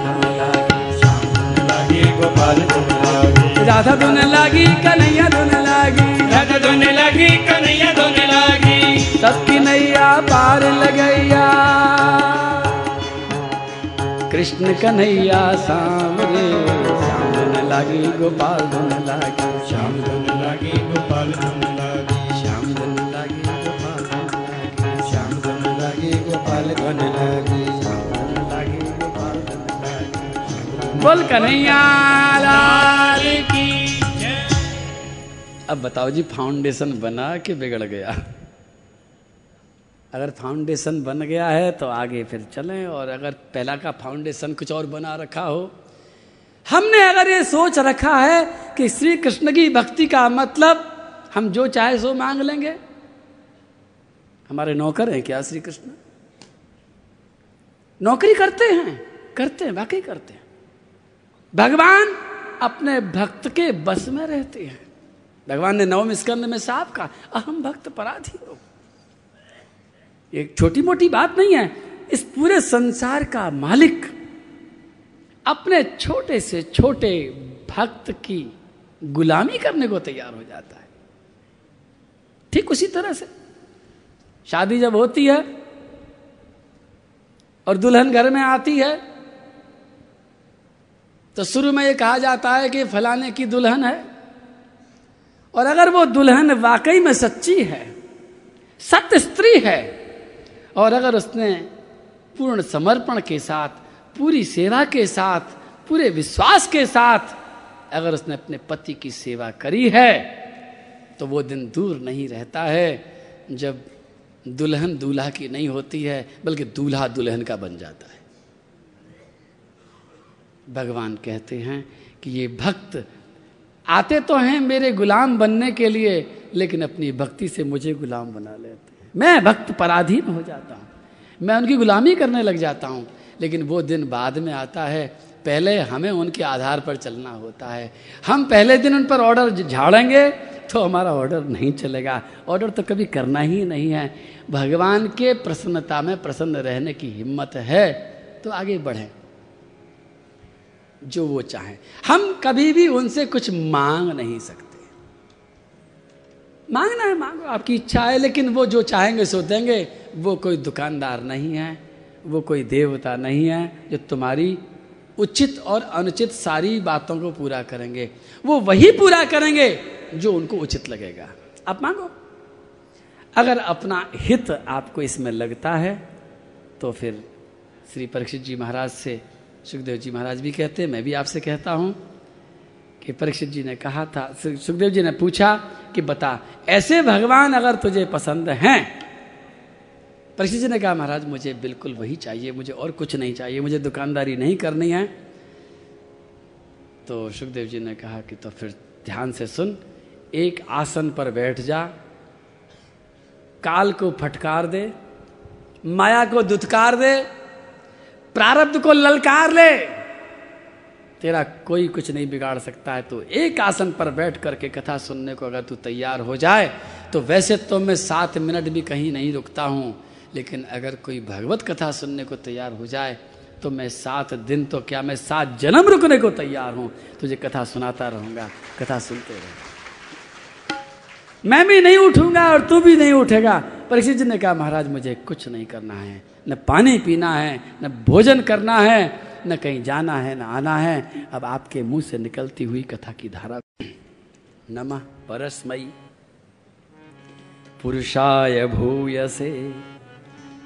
B: गोपाल
A: राधा धुन लगी, कन्हैया धुन लगी,
B: राधा धुन लगी, कन्हैया धुन लगी।
A: सबकी नैया पार लगैया। कृष्ण कन्हैया सामरे श्याम धुन लगी। गोपाल धुन लगी।
B: श्याम धुन लगी गोपाल धुन लगी।
A: श्याम धुन लगी गोपाल धुन लगी।
C: श्याम धन लागी गोपाल धन लागी।
A: बोल कन्हैया लाल की अब बताओ जी फाउंडेशन बना कि बिगड़ गया? अगर फाउंडेशन बन गया है तो आगे फिर चलें, और अगर पहला का फाउंडेशन कुछ और बना रखा हो। हमने अगर ये सोच रखा है कि श्री कृष्ण की भक्ति का मतलब हम जो चाहे सो मांग लेंगे। हमारे नौकर हैं क्या श्री कृष्ण नौकरी करते हैं करते हैं, वाकई करते हैं। भगवान अपने भक्त के बस में रहते हैं। भगवान ने नवम स्कंद में साफ़ कहा, अहम भक्त पराधी हो एक छोटी मोटी बात नहीं है, इस पूरे संसार का मालिक अपने छोटे से छोटे भक्त की गुलामी करने को तैयार हो जाता है। ठीक उसी तरह से। शादी जब होती है और दुल्हन घर में आती है तो शुरू में ये कहा जाता है कि फलाने की दुल्हन है और अगर वो दुल्हन वाकई में सच्ची है, सत्य स्त्री है और अगर उसने पूर्ण समर्पण के साथ, पूरी सेवा के साथ, पूरे विश्वास के साथ अगर उसने अपने पति की सेवा करी है तो वो दिन दूर नहीं रहता है जब दुल्हन दूल्हा की नहीं होती है, बल्कि दूल्हा दुल्हन का बन जाता है। भगवान कहते हैं कि ये भक्त आते तो हैं मेरे गुलाम बनने के लिए, लेकिन अपनी भक्ति से मुझे गुलाम बना लेते मैं भक्त पराधीन हो जाता हूँ। मैं उनकी गुलामी करने लग जाता हूँ। लेकिन वो दिन बाद में आता है। पहले हमें उनके आधार पर चलना होता है। हम पहले दिन उन पर ऑर्डर झाड़ेंगे तो हमारा ऑर्डर नहीं चलेगा। ऑर्डर तो कभी करना ही नहीं है। भगवान के प्रसन्नता में प्रसन्न रहने की हिम्मत है तो आगे बढ़ें। जो वो चाहें। हम कभी भी उनसे कुछ मांग नहीं सकते। मांगना है, मांगो। आपकी इच्छा है, लेकिन वो जो चाहेंगे, सो देंगे। वो कोई दुकानदार नहीं है, वो कोई देवता नहीं है जो तुम्हारी उचित और अनुचित सारी बातों को पूरा करेंगे। वो वही पूरा करेंगे जो उनको उचित लगेगा। आप मांगो। अगर अपना हित आपको इसमें लगता है तो फिर श्री परीक्षित जी महाराज से, सुखदेव जी महाराज भी कहते मैं भी आपसे कहता हूँ कि परीक्षित जी ने कहा था सुखदेव जी ने पूछा कि बता, ऐसे भगवान अगर तुझे पसंद हैं। परीक्षित जी ने कहा, महाराज, मुझे बिल्कुल वही चाहिए, मुझे और कुछ नहीं चाहिए, मुझे दुकानदारी नहीं करनी है। तो सुखदेव जी ने कहा कि तो फिर ध्यान से सुन, एक आसन पर बैठ जा, काल को फटकार दे, माया को दुत्कार दे, प्रारब्ध को ललकार ले। तेरा कोई कुछ नहीं बिगाड़ सकता है। तो एक आसन पर बैठ करके कथा सुनने को अगर तू तैयार हो जाए तो वैसे तो मैं सात मिनट भी कहीं नहीं रुकता हूँ। लेकिन अगर कोई भगवत कथा सुनने को तैयार हो जाए तो मैं सात दिन तो क्या मैं सात जन्म रुकने को तैयार हूँ। तुझे कथा सुनाता रहूँगा, कथा सुनते रह। मैं भी नहीं उठूँगा और तू भी नहीं उठेगा। परीक्षित जी ने कहा, महाराज, मुझे कुछ नहीं करना है। न पानी पीना है, न भोजन करना है। न कहीं जाना है, न आना है। अब आपके मुँह से निकलती हुई कथा की धारा। नमः परस्मयी। पुरुषाय भूयसे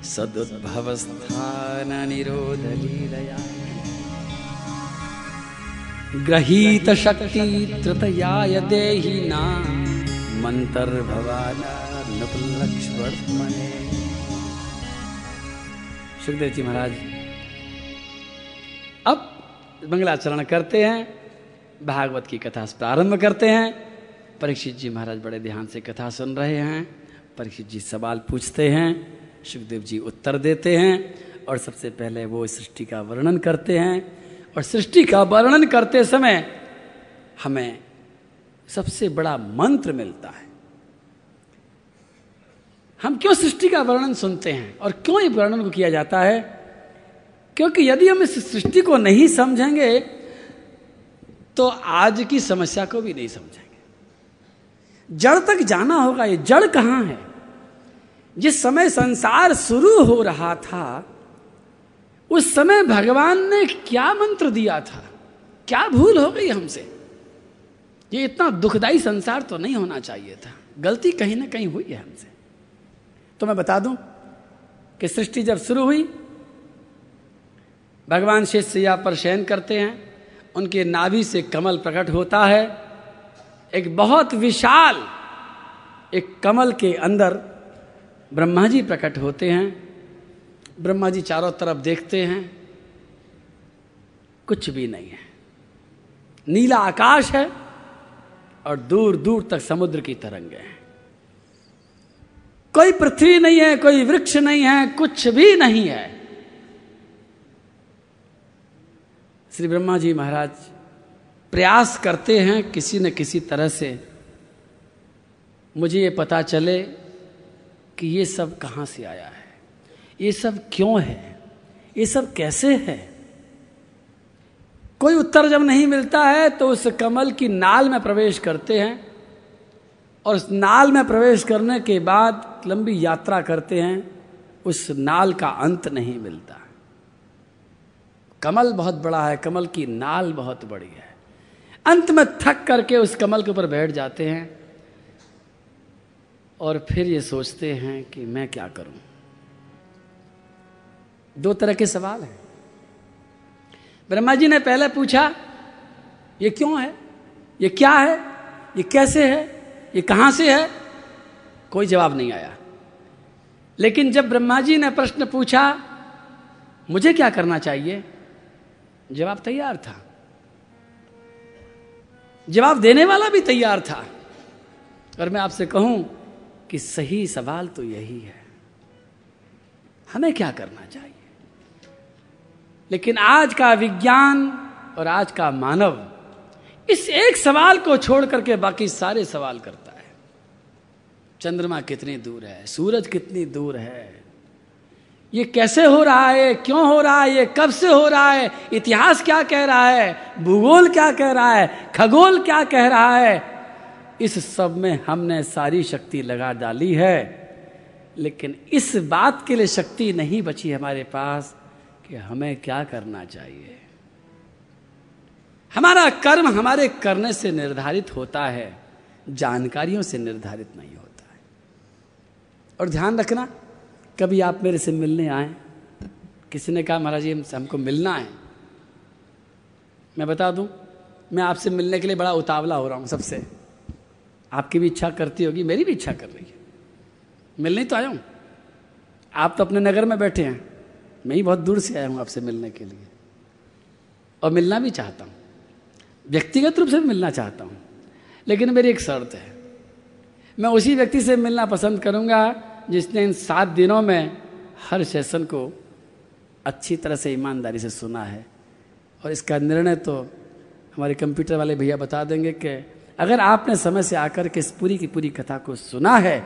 A: सदुद्भवस्थान निरोध लीलया। ग्रहीत शक्ति तृतयाय देहि ना। मंतर भवान मने सुखदेव जी महाराज अब मंगलाचरण करते हैं, भागवत की कथा प्रारंभ करते हैं। परीक्षित जी महाराज बड़े ध्यान से कथा सुन रहे हैं। परीक्षित जी सवाल पूछते हैं, सुखदेव जी उत्तर देते हैं और सबसे पहले वो सृष्टि का वर्णन करते हैं और सृष्टि का वर्णन करते समय हमें सबसे बड़ा मंत्र मिलता है। हम क्यों सृष्टि का वर्णन सुनते हैं और क्यों ये वर्णन को किया जाता है? क्योंकि यदि हम इस सृष्टि को नहीं समझेंगे तो आज की समस्या को भी नहीं समझेंगे। जड़ तक जाना होगा, ये जड़ कहाँ है? जिस समय संसार शुरू हो रहा था, उस समय भगवान ने क्या मंत्र दिया था? क्या भूल हो गई हमसे? ये इतना दुखदाई संसार तो नहीं होना चाहिए था। गलती कहीं ना कहीं हुई है हमसे। तो मैं बता दूँ कि सृष्टि जब शुरू हुई भगवान शेष सैया पर शयन करते हैं, उनके नाभि से कमल प्रकट होता है। एक बहुत विशाल, एक कमल के अंदर ब्रह्मा जी प्रकट होते हैं। ब्रह्मा जी चारों तरफ़ देखते हैं। कुछ भी नहीं है। नीला आकाश है और दूर दूर तक समुद्र की तरंगे हैं। कोई पृथ्वी नहीं है, कोई वृक्ष नहीं है, कुछ भी नहीं है। श्री ब्रह्मा जी महाराज, प्रयास करते हैं किसी न किसी तरह से। मुझे ये पता चले कि ये सब कहाँ से आया है? ये सब क्यों है? ये सब कैसे है? कोई उत्तर जब नहीं मिलता है तो उस कमल की नाल में प्रवेश करते हैं और उस नाल में प्रवेश करने के बाद लंबी यात्रा करते हैं, उस नाल का अंत नहीं मिलता। कमल बहुत बड़ा है, कमल की नाल बहुत बड़ी है। अंत में थक करके उस कमल के ऊपर बैठ जाते हैं और फिर ये सोचते हैं कि मैं क्या करूँ। दो तरह के सवाल हैं। ब्रह्मा जी ने पहले पूछा, ये क्यों है? ये क्या है? ये कैसे है? ये कहाँ से है? कोई जवाब नहीं आया। लेकिन जब ब्रह्मा जी ने प्रश्न पूछा, मुझे क्या करना चाहिए? जवाब तैयार था। जवाब देने वाला भी तैयार था। और मैं आपसे कहूँ कि सही सवाल तो यही है। हमें क्या करना चाहिए? लेकिन आज का विज्ञान और आज का मानव इस एक सवाल को छोड़ करके बाकी सारे सवाल करता है। चंद्रमा कितनी दूर है? सूरज कितनी दूर है? ये कैसे हो रहा है? क्यों हो रहा है? ये कब से हो रहा है? इतिहास क्या कह रहा है? भूगोल क्या कह रहा है? खगोल क्या कह रहा है? इस सब में हमने सारी शक्ति लगा डाली है, लेकिन इस बात के लिए शक्ति नहीं बची हमारे पास कि हमें क्या करना चाहिए। हमारा कर्म हमारे करने से निर्धारित होता है, जानकारियों से निर्धारित नहीं होता है। और ध्यान रखना कभी आप मेरे से मिलने आए? किसी ने कहा, महाराज जी हमसे हमको मिलना है। मैं बता दूँ, मैं आपसे मिलने के लिए बड़ा उतावला हो रहा हूँ सबसे। आपकी भी इच्छा करती होगी, मेरी भी इच्छा कर रही है। मिलने तो आया हूँ। आप तो अपने नगर में बैठे हैं। मैं ही बहुत दूर से आया हूँ आपसे मिलने के लिए। और मिलना भी चाहता हूँ। व्यक्तिगत रूप से मिलना चाहता हूँ। लेकिन मेरी एक शर्त है। मैं उसी व्यक्ति से मिलना पसंद करूँगा जिसने इन सात दिनों में हर सेशन को अच्छी तरह से ईमानदारी से सुना है। और इसका निर्णय तो हमारे कंप्यूटर वाले भैया बता देंगे कि अगर आपने समय से आकर के इस पूरी की पूरी कथा को सुना है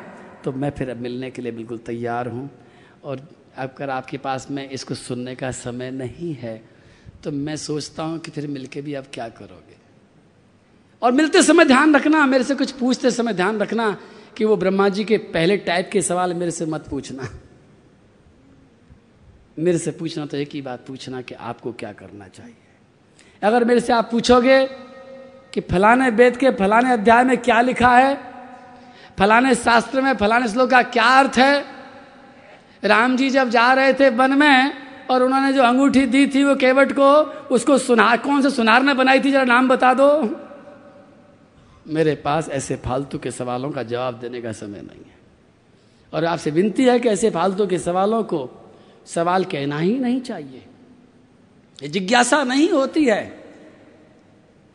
A: तो मैं फिर अब मिलने के लिए बिल्कुल तैयार हूँ। और अगर आपके पास में इसको सुनने का समय नहीं है तो मैं सोचता हूँ कि फिर मिलके भी आप क्या करोगे। और मिलते समय ध्यान रखना, मेरे से कुछ पूछते समय ध्यान रखना कि वो ब्रह्मा जी के पहले टाइप के सवाल मेरे से मत पूछना। मेरे से पूछना तो एक ही बात, पूछना कि आपको क्या करना चाहिए। अगर मेरे से आप पूछोगे कि फलाने वेद के, फलाने अध्याय में क्या लिखा है, फलाने शास्त्र में, फलाने श्लोक का क्या अर्थ है, राम जी जब जा रहे थे वन में और उन्होंने जो अंगूठी दी थी वो केवट को, उसको सुनार कौन से सुनार ने बनाई थी, जरा नाम बता दो। मेरे पास ऐसे फालतू के सवालों का जवाब देने का समय नहीं है। और आपसे विनती है कि ऐसे फालतू के सवालों को सवाल कहना ही नहीं चाहिए। ये जिज्ञासा नहीं होती है।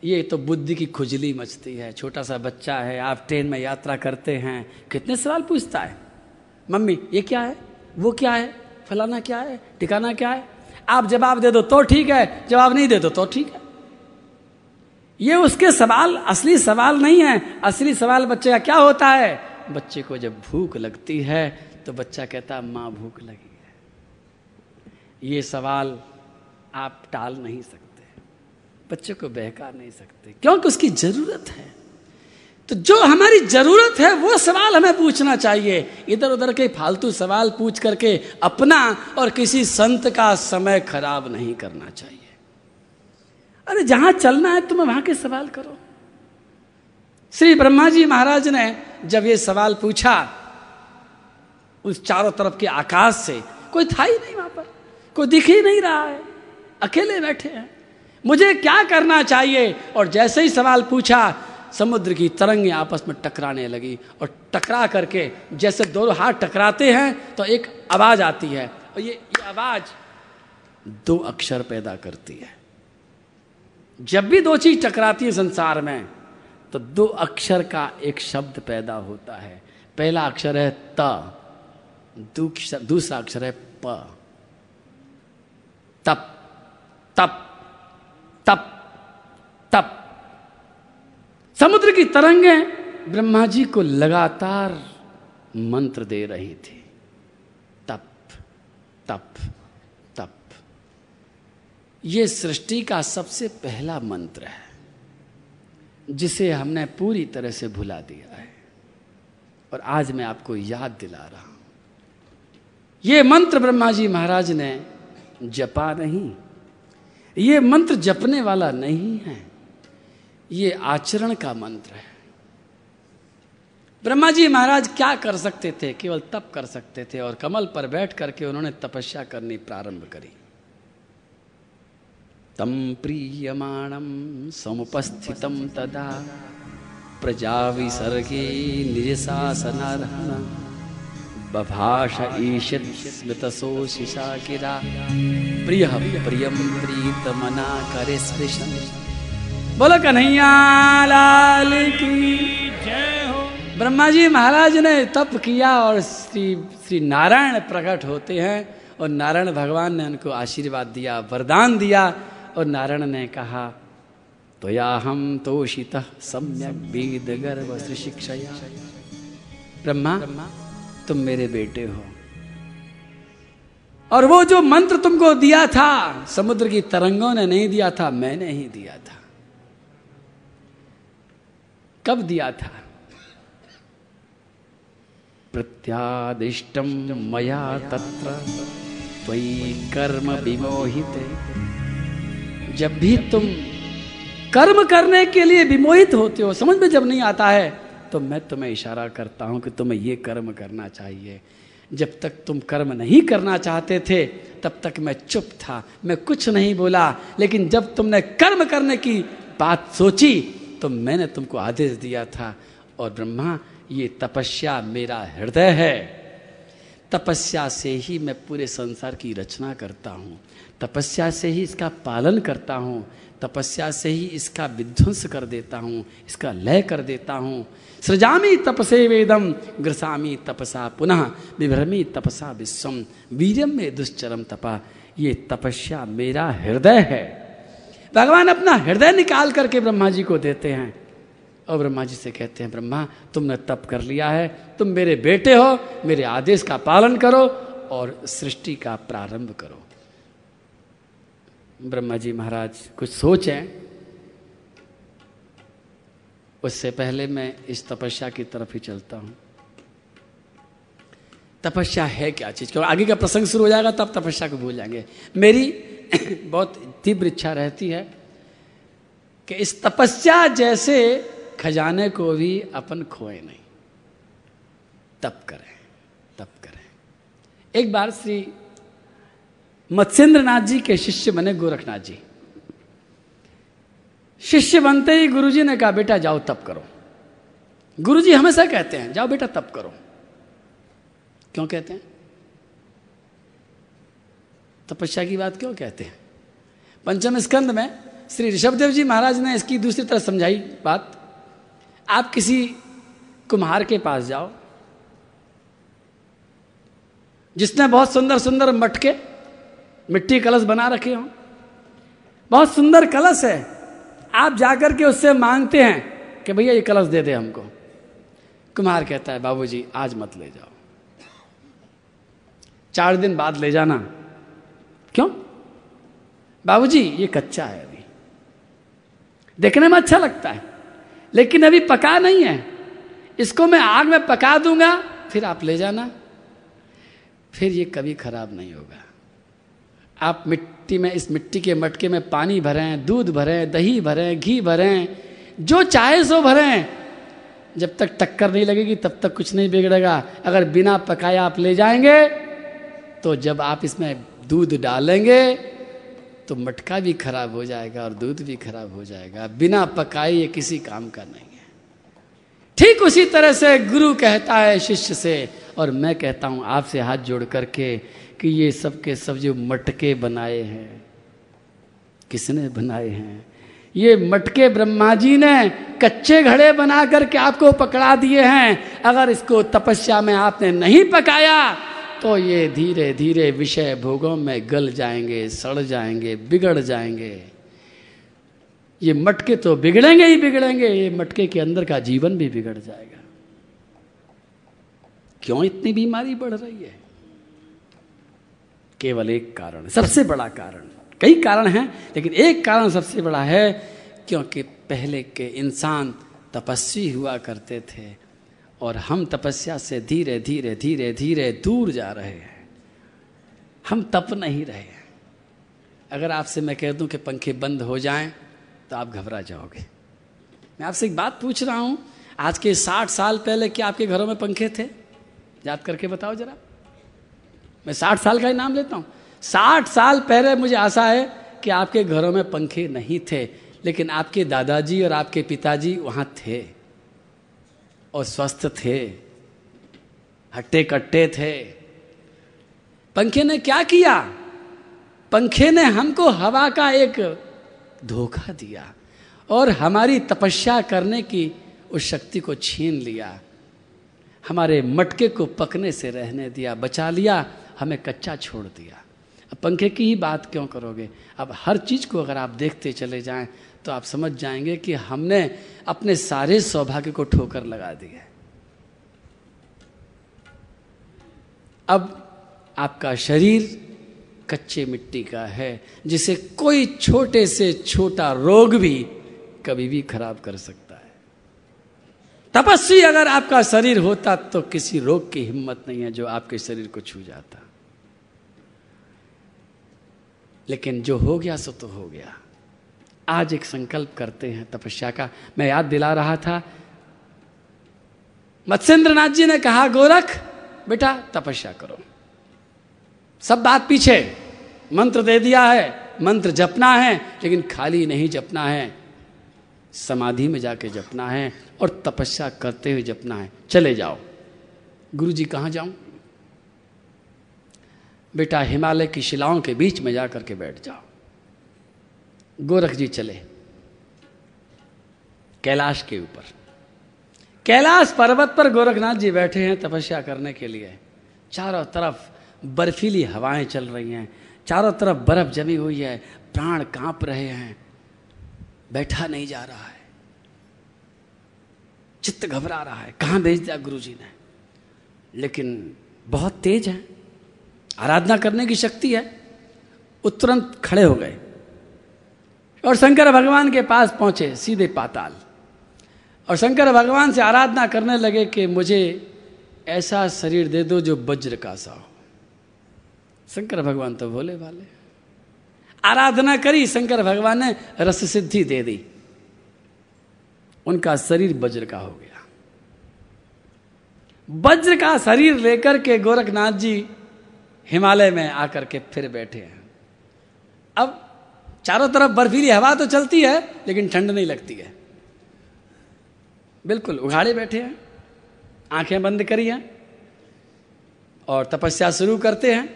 A: ये तो बुद्धि की खुजली मचती है। छोटा सा बच्चा है, आप ट्रेन में यात्रा करते हैं, कितने सवाल पूछता है? मम्मी, ये क्या है? वो क्या है? फलाना क्या है? ठिकाना क्या है? आप जवाब दे दो तो ठीक है। जवाब नहीं दे दो तो ठीक है। ये उसके सवाल, असली सवाल नहीं है। असली सवाल बच्चे का क्या होता है? बच्चे को जब भूख लगती है तो बच्चा कहता है, माँ, भूख लगी है। ये सवाल आप टाल नहीं सकते। बच्चे को बहका नहीं सकते, क्योंकि उसकी ज़रूरत है। तो जो हमारी ज़रूरत है, वो सवाल हमें पूछना चाहिए। इधर उधर के फालतू सवाल पूछ करके अपना और किसी संत का समय खराब नहीं करना चाहिए। अरे जहाँ चलना है तुम्हें वहाँ के सवाल करो। श्री ब्रह्मा जी महाराज ने जब ये सवाल पूछा, उस चारों तरफ़ के आकाश से, कोई था ही नहीं वहाँ पर, कोई दिख ही नहीं रहा है, अकेले बैठे हैं। मुझे क्या करना चाहिए? और जैसे ही सवाल पूछा, समुद्र की तरंगें आपस में टकराने लगी और टकरा करके जैसे दोनों हाथ टकराते हैं तो एक आवाज़ आती है। और ये ये आवाज़ दो अक्षर पैदा करती है। जब भी दो चीज़ टकराती है संसार में तो दो अक्षर का एक शब्द पैदा होता है। पहला अक्षर है त दूसरा अक्षर है प। तप तप तप तप। समुद्र की तरंगें ब्रह्मा जी को लगातार मंत्र दे रही थी। तप तप। ये सृष्टि का सबसे पहला मंत्र है, जिसे हमने पूरी तरह से भुला दिया है। और आज मैं आपको याद दिला रहा हूँ। ये मंत्र ब्रह्मा जी महाराज ने जपा नहीं। ये मंत्र जपने वाला नहीं है। ये आचरण का मंत्र है। ब्रह्मा जी महाराज क्या कर सकते थे? केवल तप कर सकते थे और कमल पर बैठ करके उन्होंने तपस्या करनी प्रारंभ करी। तम प्रीयमाणम समुपस्थितम तदा। प्रजा विसर्गे निज शासनारहण बभाष गिरा प्रिय प्रियम प्रीत मना करे स्पृशन। बोलो कन्हैया, लाल की।
B: जय हो
A: ब्रह्मा जी महाराज ने तप किया और श्री श्री नारायण प्रकट होते हैं और नारायण भगवान ने उनको आशीर्वाद दिया, वरदान दिया। और नारायण ने कहा तो या हम तोषित सम्यक वेद गर्भ ब्रह्मा, तुम मेरे बेटे हो। और वो जो मंत्र तुमको दिया था, समुद्र की तरंगों ने नहीं दिया था, मैंने ही दिया था। कब दिया था? प्रत्यादिष्टम मया तत्र, त्वयि कर्म विमोहित। जब भी तुम कर्म करने के लिए विमोहित होते हो, समझ में जब नहीं आता है तो मैं तुम्हें इशारा करता हूँ कि तुम्हें ये कर्म करना चाहिए। जब तक तुम कर्म नहीं करना चाहते थे, तब तक मैं चुप था, मैं कुछ नहीं बोला। लेकिन जब तुमने कर्म करने की बात सोची तो मैंने तुमको आदेश दिया था, और ब्रह्मा, ये तपस्या मेरा हृदय है। तपस्या से ही मैं पूरे संसार की रचना करता हूँ। तपस्या से ही इसका पालन करता हूँ, तपस्या से ही इसका विध्वंस कर देता हूँ, इसका लय कर देता हूँ। सृजामी तपसे वेदम, ग्रसामी तपसा पुनः विभ्रमी तपसा विश्वम वीरम में दुश्चरम तपा। ये तपस्या मेरा हृदय है। भगवान अपना हृदय निकाल करके ब्रह्मा जी को देते हैं। और ब्रह्मा जी से कहते हैं, ब्रह्मा, तुमने तप कर लिया है, तुम मेरे बेटे हो, मेरे आदेश का पालन करो और सृष्टि का प्रारंभ करो। ब्रह्मा जी महाराज कुछ सोचें। उससे पहले मैं इस तपस्या की तरफ़ ही चलता हूँ। तपस्या है क्या चीज़? क्यों आगे का प्रसंग शुरू हो जाएगा, तब तपस्या को भूल जाएँगे। मेरी (coughs) बहुत तीव्र इच्छा रहती है कि इस तपस्या जैसे खजाने को भी अपन खोए नहीं। तप करें तप करें। एक बार श्री मत्स्येंद्र नाथ जी के शिष्य बने गोरखनाथ जी। शिष्य बनते ही गुरुजी ने कहा, बेटा, जाओ, तप करो। गुरुजी हमेशा कहते हैं, जाओ बेटा, तप करो। क्यों कहते हैं? तपस्या की बात क्यों कहते हैं? पंचम स्कंद में श्री ऋषभदेव जी महाराज ने इसकी दूसरी तरह समझाई बात। आप किसी कुम्हार के पास जाओ, जिसने बहुत सुंदर सुंदर मटके मिट्टी कलश बना रखे हो। बहुत सुंदर कलश है। आप जाकर के उससे मांगते हैं कि भैया ये कलश दे दे हमको। कुमार कहता है, बाबूजी, आज मत ले जाओ। चार दिन बाद ले जाना। क्यों? बाबूजी, ये कच्चा है अभी। देखने में अच्छा लगता है, लेकिन अभी पका नहीं है। इसको मैं आग में पका दूँगा, फिर आप ले जाना। फिर ये कभी खराब नहीं होगा। आप मिट्टी में, इस मिट्टी के मटके में पानी भरें, दूध भरें, दही भरें, घी भरें, जो चाहे सो भरें। जब तक टक्कर नहीं लगेगी, तब तक कुछ नहीं बिगड़ेगा। अगर बिना पकाए आप ले जाएँगे तो जब आप इसमें दूध डालेंगे तो मटका भी खराब हो जाएगा और दूध भी खराब हो जाएगा। बिना पकाए ये किसी काम का नहीं है। ठीक उसी तरह से गुरु कहता है शिष्य से, और मैं कहता हूँ, आपसे हाथ जोड़ करके कि ये सब के सब जो मटके बनाए हैं, किसने बनाए हैं? ये मटके ब्रह्मा जी ने कच्चे घड़े बना करके आपको पकड़ा दिए हैं। अगर इसको तपस्या में आपने नहीं पकाया तो ये धीरे धीरे विषय भोगों में गल जाएँगे, सड़ जाएँगे, बिगड़ जाएँगे। ये मटके तो बिगड़ेंगे ही बिगड़ेंगे, ये मटके के अंदर का जीवन भी बिगड़ जाएगा। क्यों इतनी बीमारी बढ़ रही है? केवल एक कारण सबसे बड़ा कारण। कई कारण हैं, लेकिन एक कारण सबसे बड़ा है, क्योंकि पहले के इंसान तपस्वी हुआ करते थे और हम तपस्या से धीरे धीरे धीरे धीरे दूर जा रहे हैं। हम तप नहीं रहे हैं। अगर आपसे मैं कह दूँ कि पंखे बंद हो जाएँ तो आप घबरा जाओगे। मैं आपसे एक बात पूछ रहा हूँ, आज के साठ साल पहले क्या आपके घरों में पंखे थे? याद करके बताओ जरा। मैं साठ साल का ही नाम लेता हूँ। साठ साल पहले मुझे आशा है कि आपके घरों में पंखे नहीं थे, लेकिन आपके दादाजी और आपके पिताजी वहाँ थे और स्वस्थ थे, हट्टे कट्टे थे। पंखे ने क्या किया? पंखे ने हमको हवा का एक धोखा दिया और हमारी तपस्या करने की उस शक्ति को छीन लिया। हमारे मटके को पकने से रहने दिया, बचा लिया हमें कच्चा छोड़ दिया। अब पंखे की ही बात क्यों करोगे? अब हर चीज़ को अगर आप देखते चले जाएँ तो आप समझ जाएँगे कि हमने अपने सारे सौभाग्य को ठोकर लगा दी है। अब आपका शरीर कच्चे मिट्टी का है, जिसे कोई छोटे से छोटा रोग भी कभी भी खराब कर सकता है। तपस्वी अगर आपका शरीर होता तो किसी रोग की हिम्मत नहीं है जो आपके शरीर को छू जाता। लेकिन जो हो गया सो तो हो गया। आज एक संकल्प करते हैं तपस्या का। मैं याद दिला रहा था मत्स्येंद्र नाथ जी ने कहा, गोरख, बेटा, तपस्या करो। सब बात पीछे, मंत्र दे दिया है, मंत्र जपना है, लेकिन खाली नहीं जपना है। समाधि में जाके जपना है और तपस्या करते हुए जपना है। चले जाओ। गुरु जी कहाँ जाऊँ? बेटा हिमालय की शिलाओं के बीच में जाकर के बैठ जाओ। गोरख जी चले कैलाश के ऊपर। कैलाश पर्वत पर गोरखनाथ जी बैठे हैं तपस्या करने के लिए। चारों तरफ़ बर्फीली हवाएँ चल रही हैं। चारों तरफ़ बर्फ़ जमी हुई है। प्राण काँप रहे हैं। बैठा नहीं जा रहा है। चित्त घबरा रहा है। कहाँ भेज दिया गुरु जी ने? लेकिन बहुत तेज है। आराधना करने की शक्ति है। वो तुरंत खड़े हो गए। और शंकर भगवान के पास पहुँचे सीधे पाताल। और शंकर भगवान से आराधना करने लगे कि मुझे ऐसा शरीर दे दो जो वज्र का सा हो। शंकर भगवान तो भोले वाले आराधना करी, शंकर भगवान ने रस सिद्धि दे दी। उनका शरीर वज्र का हो गया। वज्र का शरीर लेकर के गोरखनाथ जी हिमालय में आकर के फिर बैठे हैं। अब चारों तरफ़ बर्फीली हवा तो चलती है, लेकिन ठंड नहीं लगती है। बिल्कुल, उघाड़े बैठे हैं, आँखें बंद करी हैं और तपस्या शुरू करते हैं।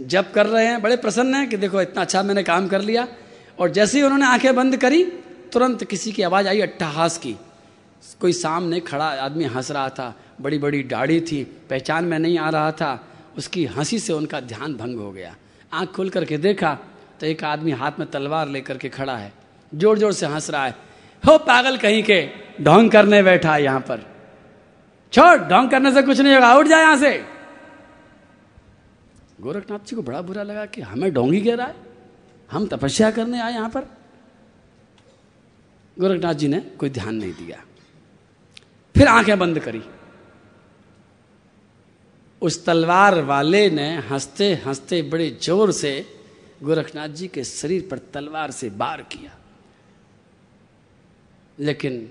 A: जब कर रहे हैं, बड़े प्रसन्न हैं कि देखो, इतना अच्छा मैंने काम कर लिया। और जैसे ही उन्होंने आँखें बंद करी, तुरंत किसी की आवाज़ आई अट्ठाहास की। कोई सामने खड़ा आदमी हंस रहा था बड़ी बड़ी दाढ़ी थी, पहचान में नहीं आ रहा था। उसकी हँसी से उनका ध्यान भंग हो गया। आँख खोल करके देखा तो एक आदमी हाथ में तलवार लेकर के खड़ा है। ज़ोर ज़ोर से हंस रहा है। हो पागल कहीं के, ढोंग करने बैठा है यहाँ पर। छोड़, ढोंग करने से कुछ नहीं होगा, उठ जाए यहाँ से। गोरखनाथ जी को बड़ा बुरा लगा कि हमें ढोंगी कह रहा है। हम तपस्या करने आए यहाँ पर। गोरखनाथ जी ने कोई ध्यान नहीं दिया। फिर आँखें बंद करी। उस तलवार वाले ने हँसते हँसते बड़े ज़ोर से गोरखनाथ जी के शरीर पर तलवार से बार किया। लेकिन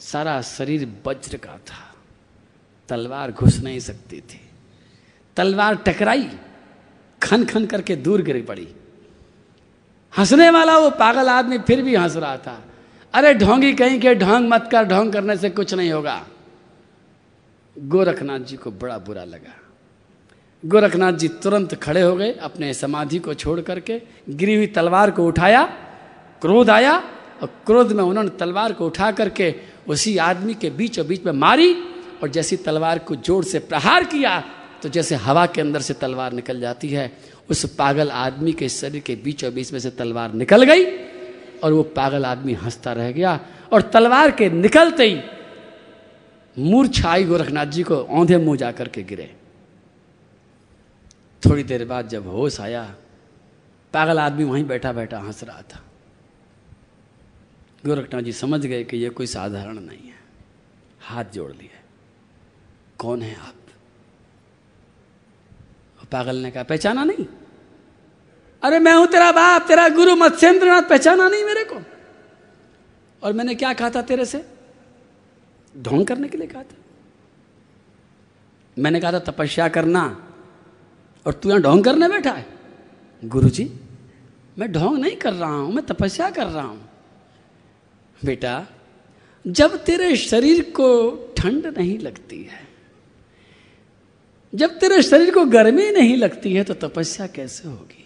A: सारा शरीर वज्र का था। तलवार घुस नहीं सकती थी। तलवार टकराई खन खन करके दूर गिर पड़ी। हंसने वाला वो पागल आदमी फिर भी हंस रहा था। अरे ढोंगी कहीं के ढोंग मत कर, ढोंग करने से कुछ नहीं होगा। गोरखनाथ जी को बड़ा बुरा लगा। गोरखनाथ जी तुरंत खड़े हो गए, अपने समाधि को छोड़ करके, गिरी हुई तलवार को उठाया, क्रोध आया और क्रोध में उन्होंने तलवार को उठा करके उसी आदमी के बीचों बीच में मारी और जैसी तलवार को ज़ोर से प्रहार किया तो जैसे हवा के अंदर से तलवार निकल जाती है, उस पागल आदमी के शरीर के बीचों बीच में से तलवार निकल गई और वो पागल आदमी हंसता रह गया और तलवार के निकलते ही मूर्छा आई गोरखनाथ जी को औंधे मुँह जाकर के गिरे। थोड़ी देर बाद जब होश आया, पागल आदमी वहीं बैठा बैठा हंस रहा था। गोरखनाथ जी समझ गए कि यह कोई साधारण नहीं है। हाथ जोड़ लिए। कौन है आप? पागल ने कहा, पहचाना नहीं? अरे मैं हूँ तेरा बाप, तेरा गुरु, मत्स्येंद्रनाथ, पहचाना नहीं मेरे को। और मैंने क्या कहा था तेरे से? ढोंग करने के लिए कहा था। मैंने कहा था, तपस्या करना। और तू यहाँ ढोंग करने बैठा है? गुरु जी मैं ढोंग नहीं कर रहा हूँ मैं तपस्या कर रहा हूँ। बेटा जब तेरे शरीर को ठंड नहीं लगती है जब तेरे शरीर को गर्मी नहीं लगती है तो तपस्या कैसे होगी?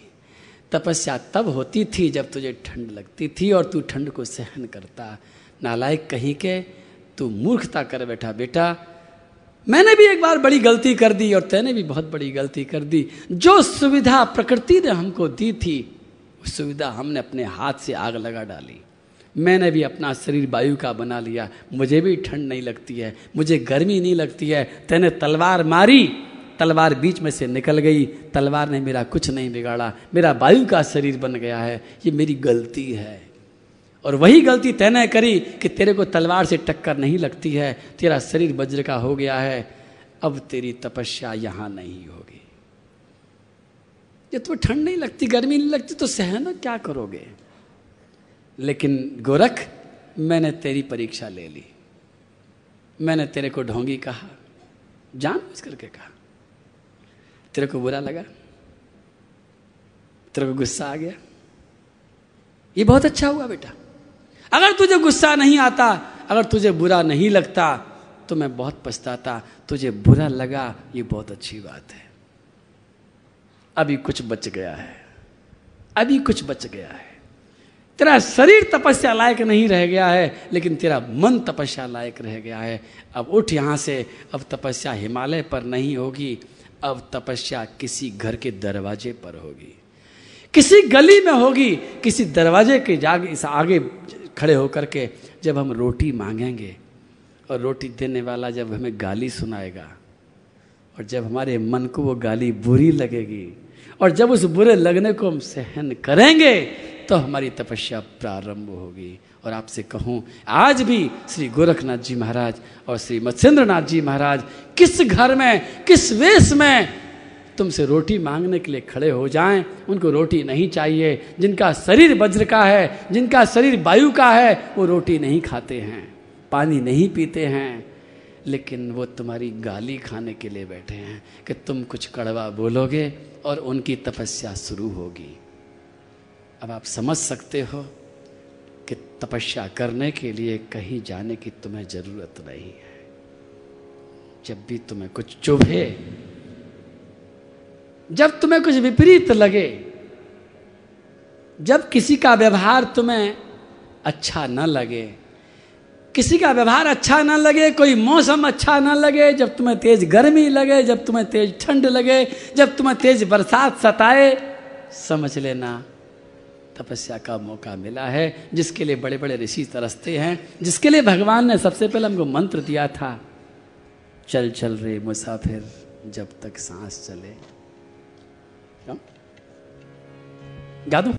A: तपस्या तब होती थी जब तुझे ठंड लगती थी और तू ठंड को सहन करता। नालायक कहीं के तू मूर्खता कर बैठा बेटा। मैंने भी एक बार बड़ी गलती कर दी और तैने भी बहुत बड़ी गलती कर दी। जो सुविधा प्रकृति ने हमको दी थी उस सुविधा हमने अपने हाथ से आग लगा डाली। मैंने भी अपना शरीर वायु का बना लिया। मुझे भी ठंड नहीं लगती है, मुझे गर्मी नहीं लगती है। तैने तलवार मारी, तलवार बीच में से निकल गई। तलवार ने मेरा कुछ नहीं बिगाड़ा। मेरा वायु का शरीर बन गया है। ये मेरी गलती है। और वही गलती तैने करी कि तेरे को तलवार से टक्कर नहीं लगती है, तेरा शरीर वज्र का हो गया है, अब तेरी तपस्या यहाँ नहीं होगी। जब तुम्हें ठंड नहीं लगती, गर्मी नहीं लगती तो सहना, क्या करोगे? लेकिन गोरख, मैंने तेरी परीक्षा ले ली। मैंने तेरे को ढोंगी कहा जान बुझ करके कहा। तेरे को बुरा लगा, तेरे को गुस्सा आ गया। ये बहुत अच्छा हुआ बेटा। अगर तुझे गुस्सा नहीं आता, अगर तुझे बुरा नहीं लगता तो मैं बहुत पछताता। तुझे बुरा लगा, ये बहुत अच्छी बात है। अभी कुछ बच गया है। अभी कुछ बच गया है। तेरा शरीर तपस्या लायक नहीं रह गया है, लेकिन तेरा मन तपस्या लायक रह गया है। अब उठ यहाँ से। अब तपस्या हिमालय पर नहीं होगी। अब तपस्या किसी घर के दरवाजे पर होगी। किसी गली में होगी। किसी दरवाजे के जागे, इस आगे खड़े होकर के जब हम रोटी मांगेंगे और रोटी देने वाला जब हमें गाली सुनाएगा और जब हमारे मन को वो गाली बुरी लगेगी और जब उस बुरे लगने को हम सहन करेंगे तो हमारी तपस्या प्रारंभ होगी। और आपसे कहूँ, आज भी श्री गोरखनाथ जी महाराज और श्री मत्स्येंद्र नाथ जी महाराज किस घर में, किस वेश में तुमसे रोटी मांगने के लिए खड़े हो जाएँ। उनको रोटी नहीं चाहिए। जिनका शरीर वज्र का है, जिनका शरीर वायु का है, वो रोटी नहीं खाते हैं, पानी नहीं पीते हैं। लेकिन वो तुम्हारी गाली खाने के लिए बैठे हैं कि तुम कुछ कड़वा बोलोगे और उनकी तपस्या शुरू होगी। अब आप समझ सकते हो कि तपस्या करने के लिए कहीं जाने की तुम्हें ज़रूरत नहीं है। जब भी तुम्हें कुछ चुभे जब तुम्हें कुछ विपरीत लगे, जब किसी का व्यवहार तुम्हें अच्छा न लगे, किसी का व्यवहार अच्छा ना लगे, कोई मौसम अच्छा ना लगे, जब तुम्हें तेज गर्मी लगे, जब तुम्हें तेज ठंड लगे, जब तुम्हें तेज बरसात सताए, समझ लेना, तपस्या का मौका मिला है, जिसके लिए बड़े बड़े ऋषि तरसते हैं, जिसके लिए भगवान ने सबसे पहले हमको मंत्र दिया था, चल चल रे मुसाफिर, जब तक सांस चले। क्यों गा दूँ